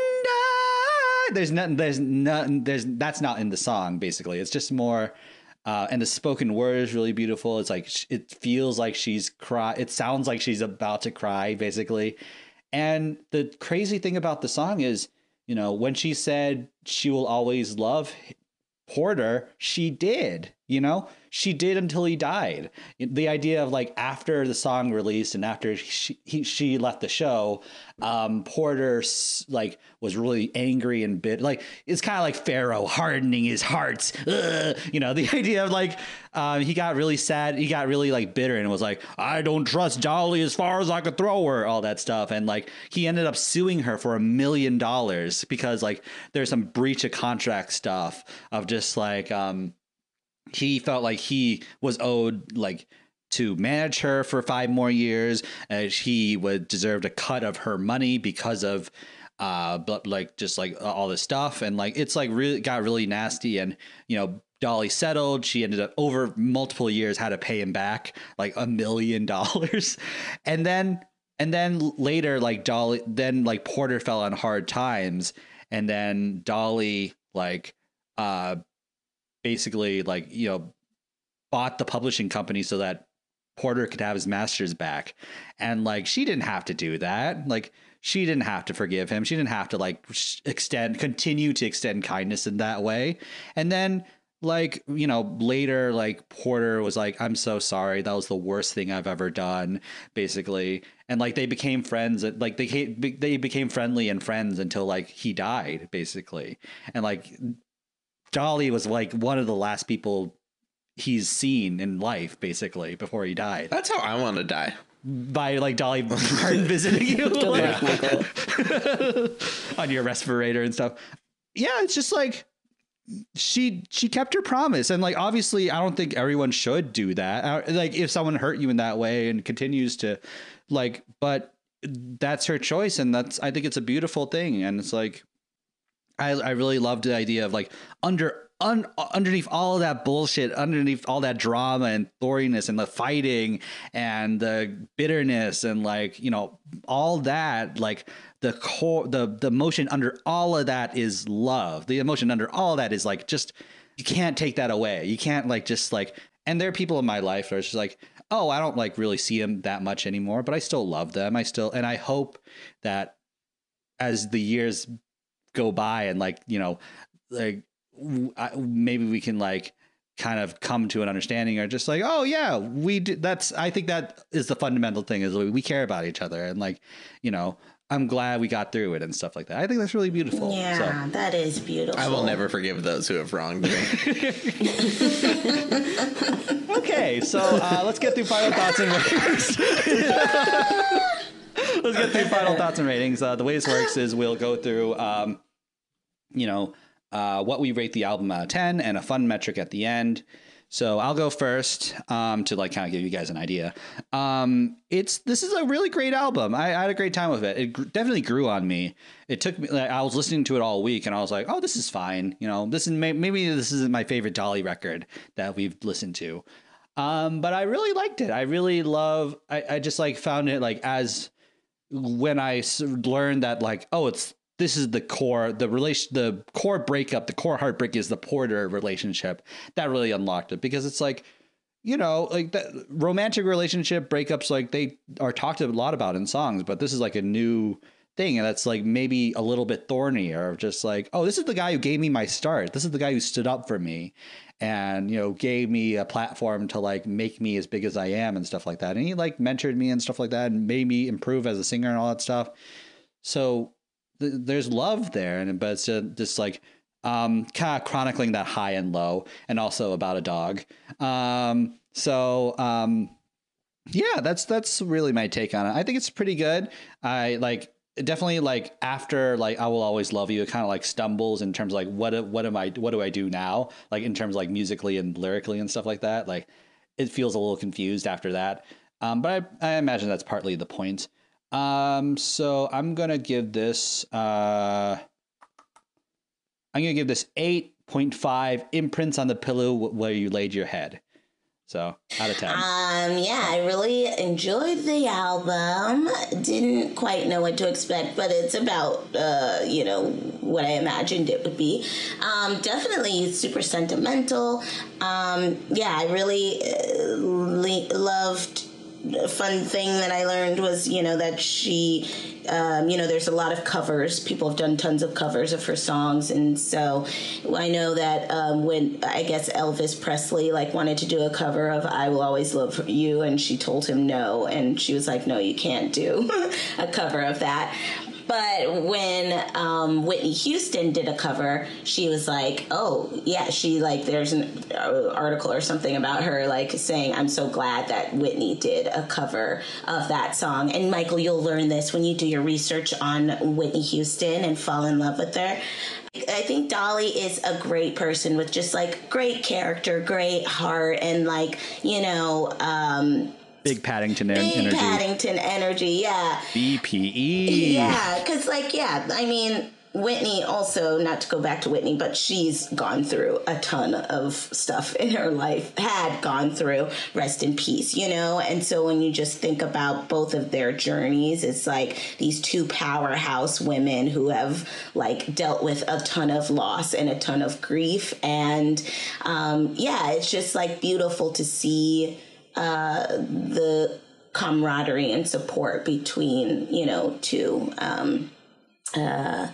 There's nothing. There's nothing. There's that's not in the song. Basically, it's just more. Uh, and the spoken word is really beautiful. It's like it feels like she's cry. It sounds like she's about to cry, basically. And the crazy thing about the song is, you know, when she said she will always love Porter, she did. You know, she did until he died. The idea of like after the song released and after she he, she left the show, um, Porter like was really angry and bit. Like it's kind of like Pharaoh hardening his heart. Ugh. You know, the idea of like um, he got really sad. He got really like bitter and was like, I don't trust Dolly as far as I could throw her. All that stuff, and like he ended up suing her for a million dollars because like there's some breach of contract stuff of just like um he felt like he was owed like to manage her for five more years and he would deserve a cut of her money because of uh but like just like all this stuff and like it's like really got really nasty and you know Dolly settled. She ended up over multiple years had to pay him back like a million dollars. And then and then later like Dolly then like Porter fell on hard times and then Dolly like uh basically like you know bought the publishing company so that Porter could have his masters back. And like she didn't have to do that. Like she didn't have to forgive him. She didn't have to like extend continue to extend kindness in that way. And then like you know later like porter was like i'm so sorry. That was the worst thing i've ever done basically. And like they became friends uh, like they they became friendly and friends until like he died basically. And like Dolly was like one of the last people he's seen in life, basically, before he died. That's how I want to die. By like Dolly Parton visiting you like, on your respirator and stuff. Yeah, it's just like she she kept her promise, and like obviously, I don't think everyone should do that. Uh, Like if someone hurt you in that way and continues to like, but that's her choice, and that's I think it's a beautiful thing, and it's like I I really loved the idea of like under un, underneath all of that bullshit, underneath all that drama and thoriness and the fighting and the bitterness and like you know all that like the core the the emotion under all of that is love. The emotion under all that is like just you can't take that away. You can't like just like and there are people in my life that are just like oh I don't like really see them that much anymore, but I still love them. I still and I hope that as the years go by and like you know like w- I- maybe we can like kind of come to an understanding or just like oh yeah we do, that's i think that is the fundamental thing is we, we care about each other and like you know i'm glad we got through it and stuff like that i think that's really beautiful Yeah, so that is beautiful. I will never forgive those who have wronged me. okay so uh, let's get through final thoughts and ratings let's get through final thoughts and ratings uh, the way this works is we'll go through um, you know uh, what we rate the album out of 10 and a fun metric at the end. So i'll go first um, to like kind of give you guys an idea. Um, it's this is a really great album. I, I had a great time with it. It gr- definitely grew on me. It took me like, i was listening to it all week and i was like oh this is fine. You know this is may- maybe this isn't my favorite dolly record that we've listened to. Um, but i really liked it. I really love I, I just like found it like as when I learned that like oh it's this is the core the relation the core breakup the core heartbreak is the Porter relationship that really unlocked it because it's like you know like the romantic relationship breakups like they are talked a lot about in songs but this is like a new thing and that's like maybe a little bit thorny or just like oh this is the guy who gave me my start. This is the guy who stood up for me and you know gave me a platform to like make me as big as I am and stuff like that. And he like mentored me and stuff like that and made me improve as a singer and all that stuff. So th- there's love there and but it's just, just like um kind of chronicling that high and low and also about a dog. Um so um yeah that's that's really my take on it. I think it's pretty good. I like definitely like after like i will always love you it kind of like stumbles in terms of like what what am i what do i do now? Like in terms of like musically and lyrically and stuff like that like it feels a little confused after that. Um but i, I imagine that's partly the point um so i'm gonna give this uh i'm gonna give this 8.5 imprints on the pillow where you laid your head So out of ten. Um, yeah, I really enjoyed the album. Didn't quite know what to expect, but it's about, uh, you know, what I imagined it would be. Um, definitely super sentimental. Um, yeah, I really uh, le- loved. Fun thing that I learned was, you know, that she, um, you know, there's a lot of covers. People have done tons of covers of her songs, and so I know that um, when I guess Elvis Presley like wanted to do a cover of "I Will Always Love You," and she told him no, and she was like, "No, you can't do a cover of that." But when um, Whitney Houston did a cover, she was like, "Oh yeah," she like there's an uh, article or something about her like saying, "I'm so glad that Whitney did a cover of that song." And Michael, you'll learn this when you do your research on Whitney Houston and fall in love with her. I think Dolly is a great person with just like great character, great heart, and like you know. Um, Big Paddington en- Big energy. Paddington energy, yeah. BPE. Yeah, because, like, yeah, I mean, Whitney also, not to go back to Whitney, but she's gone through a ton of stuff in her life, had gone through, rest in peace, you know? And so when you just think about both of their journeys, it's like these two powerhouse women who have, like, dealt with a ton of loss and a ton of grief. And, um, yeah, it's just, like, beautiful to see uh, the camaraderie and support between you know two um uh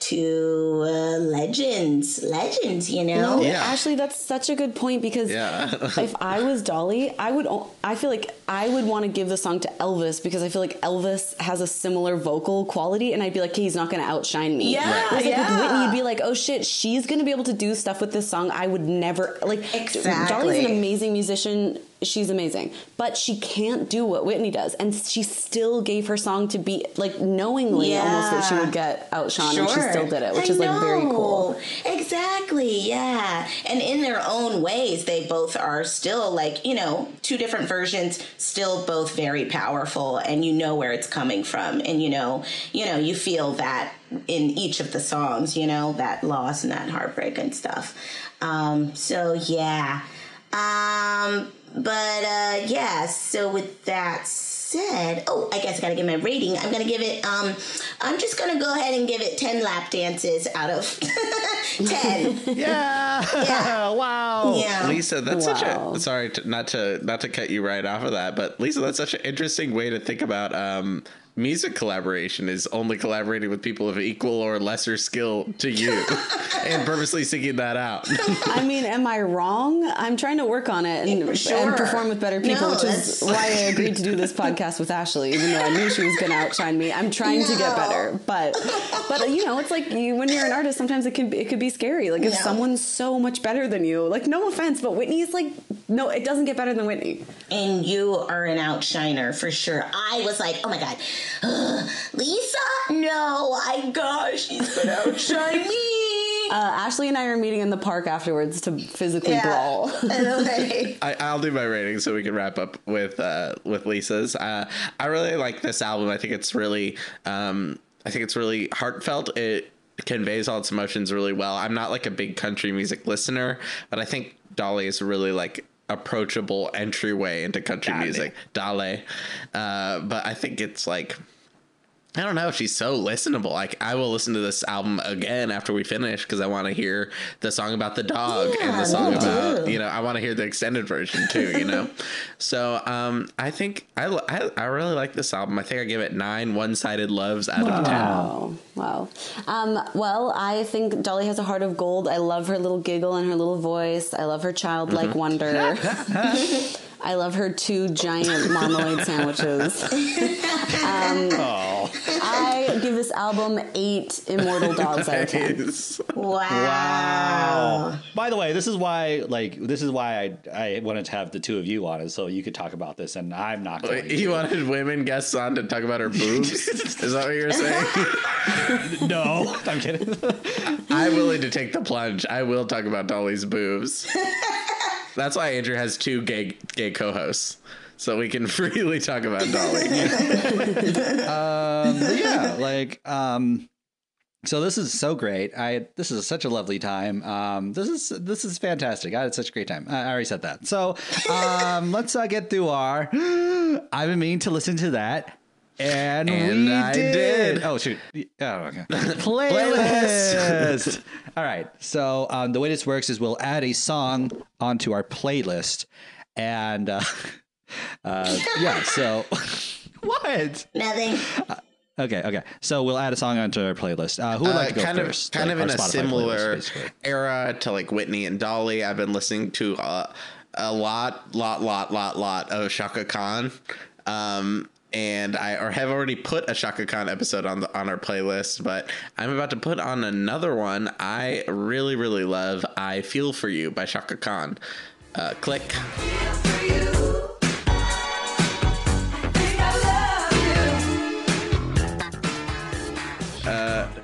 two uh, legends legends you know No, Yeah. Ashley, that's such a good point because Yeah. if I was Dolly, I would. I feel like I would want to give the song to Elvis because I feel like Elvis has a similar vocal quality, and I'd be like, okay, he's not going to outshine me. Yeah, Whereas, like, yeah. With Whitney, you'd be like, oh shit, she's going to be able to do stuff with this song. I would never like. Exactly. Dolly's an amazing musician. She's amazing, but she can't do what Whitney does, and she still gave her song to be like knowingly almost that she would get outshone, and she still did it, which I is like very cool. Exactly, yeah. And in their own ways, they both are still like, you know, two different versions, still both very powerful and you know where it's coming from. And you know, you know, you feel that in each of the songs, you know, that loss and that heartbreak and stuff. Um, so yeah. Um, but uh yeah, so with that said, oh, I guess I gotta give my rating. I'm gonna give it um I'm just gonna go ahead and give it ten lap dances out of ten. Yeah. Yeah. wow. Yeah. Lisa, that's such a sorry to, not to not to cut you right off of that, but Lisa, that's such an interesting way to think about um, music collaboration. Is only collaborating with people of equal or lesser skill to you, and purposely seeking that out. I mean, am I wrong? I'm trying to work on it and, Sure. and perform with better people, No, which is why I agreed to do this podcast with Ashley, even though I knew she was going to outshine me. I'm trying to get better, but but you know, it's like you, when you're an artist, sometimes it can be, it could be scary. Like if No. someone's so much better than you, like no offense, but Whitney's like no, it doesn't get better than Whitney. and you are an outshiner for sure. I was like, oh my god, Ugh, Lisa, no, I gosh, she's gonna outshine me. Uh, Ashley and I are meeting in the park afterwards to physically Yeah. brawl. Okay. I, I'll do my rating so we can wrap up with uh, with Lisa's. Uh, I really like this album. I think it's really, um, I think it's really heartfelt. It conveys all its emotions really well. I'm not like a big country music listener, but I think Dolly is really like approachable entryway into country Dale. music. Dale, uh, but I think it's like. I don't know. She's so listenable. Like I will listen to this album again after we finish because I want to hear the song about the dog and the song about too. you know I want to hear the extended version too. You know, so um, I think I, I I really like this album. I think I give it nine one sided loves out of ten. Wow. Wow. Um, well, I think Dolly has a heart of gold. I love her little giggle and her little voice. I love her childlike Mm-hmm. wonder. I love her two giant marmalade sandwiches. um, I give this album eight immortal dogs out of ten. Wow. Wow. By the way, this is why, like, this is why I, I wanted to have the two of you on it, so you could talk about this, and I'm not going You to. wanted women guests on to talk about her boobs. Is that what you're saying? no, I'm kidding. I'm willing to take the plunge. I will talk about Dolly's boobs. That's why Andrew has two gay gay co-hosts, so we can freely talk about Dolly. um, yeah, like, um, So this is so great. I this is such a lovely time. Um, this is this is fantastic. I had such a great time. I I already said that. So um, let's uh, get through our. I've been meaning to listen to that, and, And we I did. did. Oh shoot! Oh okay. Playlist. All right. So um, the way this works is we'll add a song onto our playlist, and uh, uh, yeah. So what? Nothing. Okay, okay. So we'll add a song onto our playlist. Uh, who would like Uh, to go kind first? of kind Like of in our a similar playlist, era to like Whitney and Dolly. I've been listening to uh, a lot, lot, lot, lot, lot of Chaka Khan. Um, and I or have already put a Chaka Khan episode on the on our playlist, but I'm about to put on another one. I really, really love "I Feel for You" by Chaka Khan. Uh, click.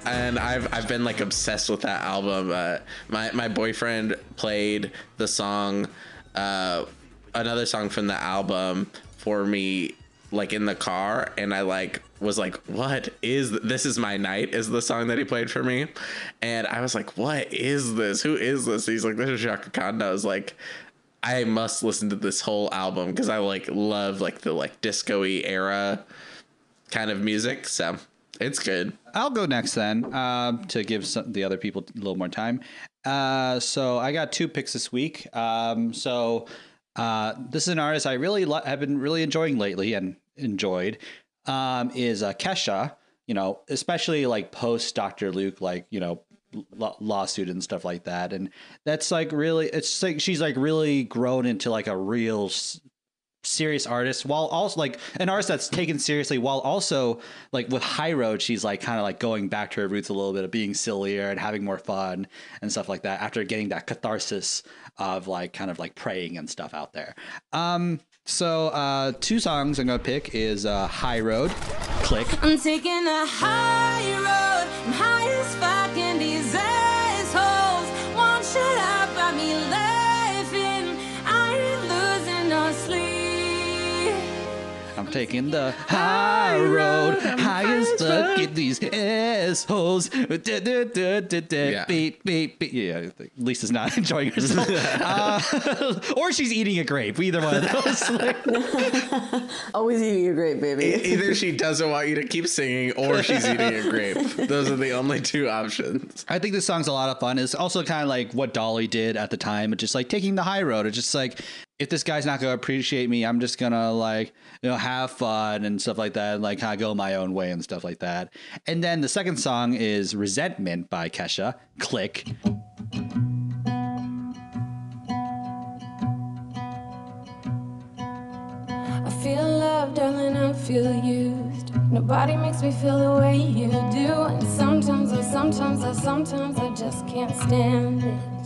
and I've I've been like obsessed with that album. Uh, my my boyfriend played the song, uh, another song from the album for me, like in the car, and I like was like, "What is th- this? Is my night?" Is the song that he played for me, and I was like, "What is this? Who is this?" He's like, "This is Chaka Khan." I was like. I must listen to this whole album because I like love like the like disco-y era kind of music. So it's good. I'll go next then um, to give some, the other people a little more time. Uh, so I got two picks this week. Um, so uh, this is an artist I really lo- have been really enjoying lately and enjoyed um, is uh, Kesha. You know, especially like post Dr. Luke, like you know, law- lawsuit and stuff like that, and that's like really, it's like she's like really grown into like a real s- serious artist while also like an artist that's taken seriously while also like with high road she's like kind of like going back to her roots a little bit of being sillier and having more fun and stuff like that after getting that catharsis of like kind of like praying and stuff out there um so uh two songs i'm gonna pick is uh high road click I'm taking a high road. I'm high as fuck taking the high road highest fuck at these assholes Yeah. beep beep beep yeah lisa's not enjoying herself uh, or she's eating a grape either one of those Always eating a grape, baby. E- Either she doesn't want you to keep singing or she's eating a grape. Those are the only two options. I think this song's a lot of fun. It's also kind of like what Dolly did at the time, just like taking the high road. It's just like if this guy's not gonna appreciate me, I'm just gonna like you know have fun and stuff like that, and like kind of go my own way and stuff like that. And then the second song is "Resentment" by Kesha. Click. I feel love, darling, I feel used. Nobody makes me feel the way you do. And sometimes, I, sometimes, I, sometimes I just can't stand it.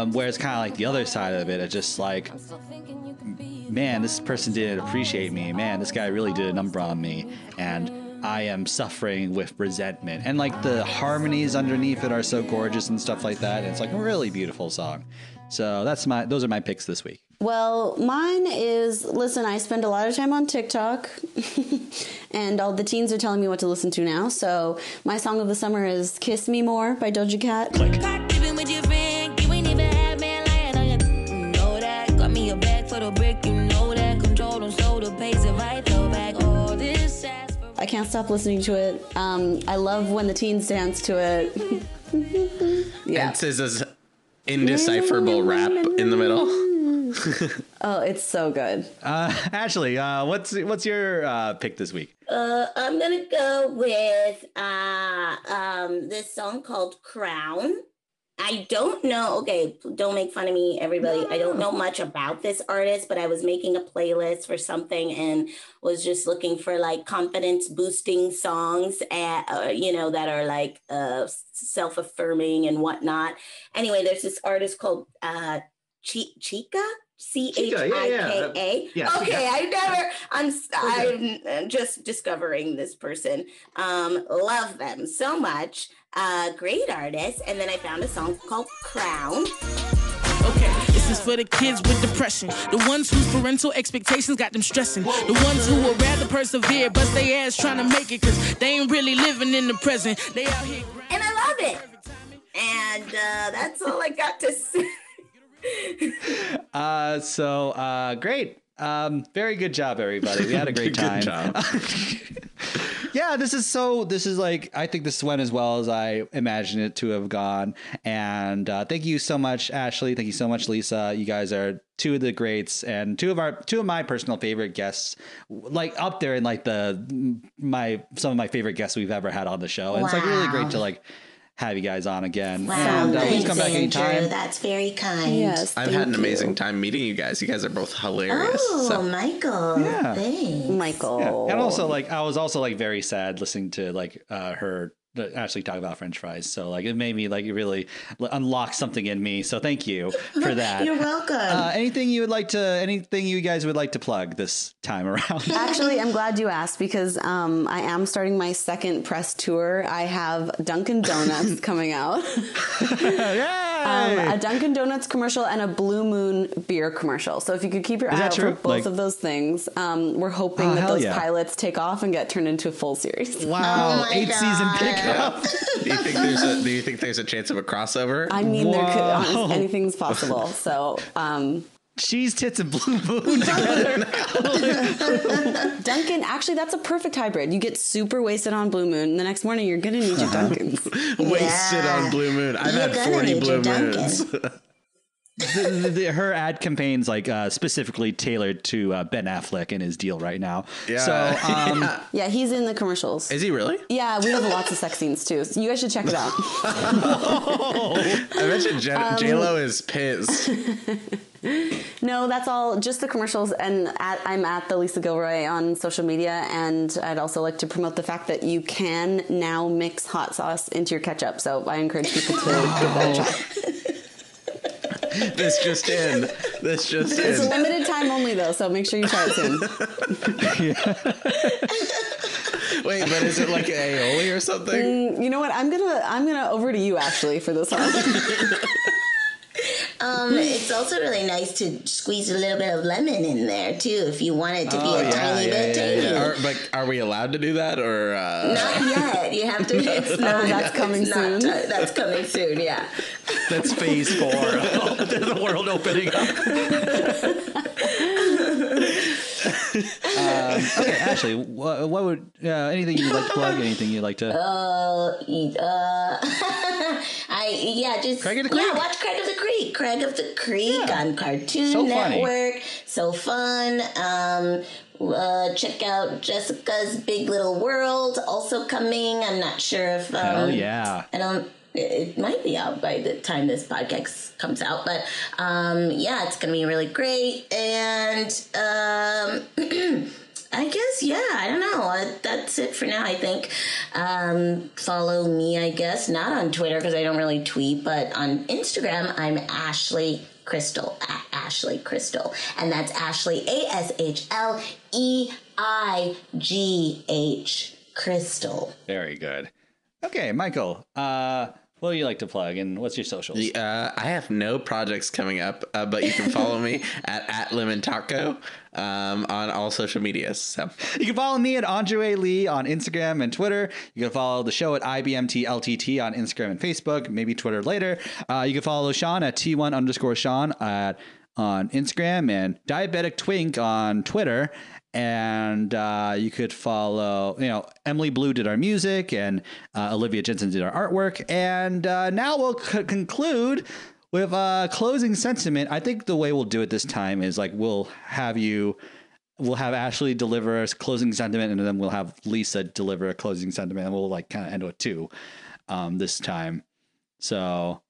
Isn't Um, whereas kind of like the other side of it, it's just like I'm still thinking you could be man, this person didn't appreciate me. Man, this guy really did a number on me. And I am suffering with resentment. And like the harmonies underneath it are so gorgeous and stuff like that. And it's like a really beautiful song. So that's my those are my picks this week. Well, mine is listen, I spend a lot of time on TikTok, and all the teens are telling me what to listen to now. So, my song of the summer is Kiss Me More by Doja Cat. Living can't stop listening to it. Um, I love when the teens dance to it. yeah. And SZA's indecipherable rap in the middle. Oh, it's so good. Uh, Ashley, uh, what's what's your uh, pick this week? Uh, I'm gonna go with uh, um, this song called "Crown." I don't know. Okay, don't make fun of me, everybody. I don't know much about this artist, but I was making a playlist for something and was just looking for like confidence boosting songs, and uh, you know that are like uh, self affirming and whatnot. Anyway, there's this artist called uh, Chi- Chika. C H I K A. yeah, Okay, I never. I'm. I'm just discovering this person. Um, love them so much. Uh, great artist. And then I found a song called Crown. Okay, This is for the kids with depression. The ones whose parental expectations got them stressing. The ones who would rather persevere, bust their ass trying to make it, cause they ain't really living in the present. They out here. And I love it. And uh, that's all I got to say. Uh, so uh, great. Um, very good job, everybody. We had a great Good time. yeah, this is so. This is like I think this went as well as I imagined it to have gone. And uh, thank you so much, Ashley. Thank you so much, Lisa. You guys are two of the greats and two of our two of my personal favorite guests, like up there in like the my some of my favorite guests we've ever had on the show. And it's like really great to like have you guys on again. Wow, and uh, please come back Andrew. anytime. That's very kind. Yes. I've had an you. amazing time meeting you guys. You guys are both hilarious. Oh, so. Michael. Yeah. Thanks. Michael. Yeah. And also like I was also like very sad listening to like uh, her actually talk about French fries. So like it made me like really unlock something in me. So thank you for that. You're welcome. Uh, anything you would like to anything you guys would like to plug this time around? Actually, I'm glad you asked because um, I am starting my second press tour. I have Dunkin' Donuts coming out, um, a Dunkin' Donuts commercial, and a Blue Moon beer commercial. So if you could keep your Is eye out true? for both Like- of those things, um, we're hoping Oh, that those yeah. pilots take off and get turned into a full series. wow, Oh my eight season God. Pickup. do you think there's a Do you think there's a chance of a crossover? I mean, there could, honest, anything's possible. So, um, Cheez-Its and blue moon together. Dunkin', actually, that's a perfect hybrid. You get super wasted on Blue Moon, and the next morning you're gonna need your Dunkin's. Wasted Yeah. on Blue Moon. I've You're had gonna 40 Blue Dunkin'. Moons. The, the, the- her ad campaign's like uh, specifically tailored to uh, Ben Affleck and his deal right now. Yeah. So um, yeah, he's in the commercials. Is he really? Yeah, we have lots of sex scenes too. So you guys should check it out. I mentioned Um, J Lo is pissed. No, that's all. Just the commercials, and at, I'm at the Lisa Gilroy on social media. And I'd also like to promote the fact that you can now mix hot sauce into your ketchup. So I encourage people to give that a try. this just in. This just in. It's in. limited time only though, so make sure you try it soon. Wait, but is it like aioli or something? Mm, you know what? I'm gonna I'm gonna over to you Ashley for this one. Um, it's also really nice to squeeze a little bit of lemon in there too, if you want it to be Oh, a tiny bit tangy. Are, but are we allowed to do that or? Uh, Not yet. You have to. It's not. that's coming it's soon. uh, that's coming soon. Yeah. that's phase four. the world opening up. Um, okay, Ashley, what, what would uh, anything you'd like to plug? Anything you'd like to? Uh, uh, I yeah, just Craig of the yeah. Watch Craig of the Creek. Craig of the Creek Yeah. on Cartoon So funny. Network. So fun. Um, uh, check out Jessica's Big Little World. Also coming. I'm not sure if um, Hell yeah! I don't. It might be out by the time this podcast comes out, but um, yeah, it's gonna be really great. And um, I guess yeah, I don't know. Uh, That's it for now. I think. Um, follow me, I guess, not on Twitter because I don't really tweet, but on Instagram, I'm Ashleigh Crystal Ashleigh Crystal, and that's Ashley A S H L E I G H Crystal. Very good. Okay, Michael. Uh, what do you like to plug, and what's your socials? Uh, I have no projects coming up, uh, but you can follow me at at Lemon Taco um, on all social medias. So You can follow me at Andre Lee on Instagram and Twitter. You can follow the show at IBMTLTT on Instagram and Facebook, maybe Twitter later. Uh, you can follow Sean at T1 underscore Sean at on Instagram and Diabetic Twink on Twitter. And uh, you could follow, you know, Emily Blue did our music and uh, Olivia Jensen did our artwork. And uh, now we'll c- conclude with a closing sentiment. I think the way we'll do it this time is like we'll have you we'll have Ashley deliver a closing sentiment, and then we'll have Lisa deliver a closing sentiment, and we'll like kind of end with two um, this time. So,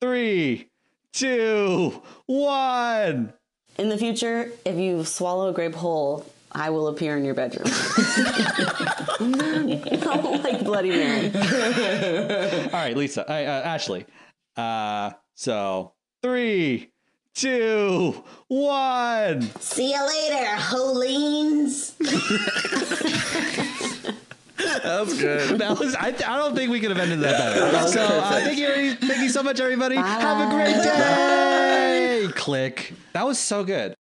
three, two, one. In the future, if you swallow a grape whole, I will appear in your bedroom. like Bloody Mary. All right, Lisa, uh, uh, Ashley. Uh, so three, two, one. See you later, Holines. that was good. That was. I, I don't think we could have ended that better. So uh, thank you, thank you so much, everybody. Have a great day. Click. That was so good.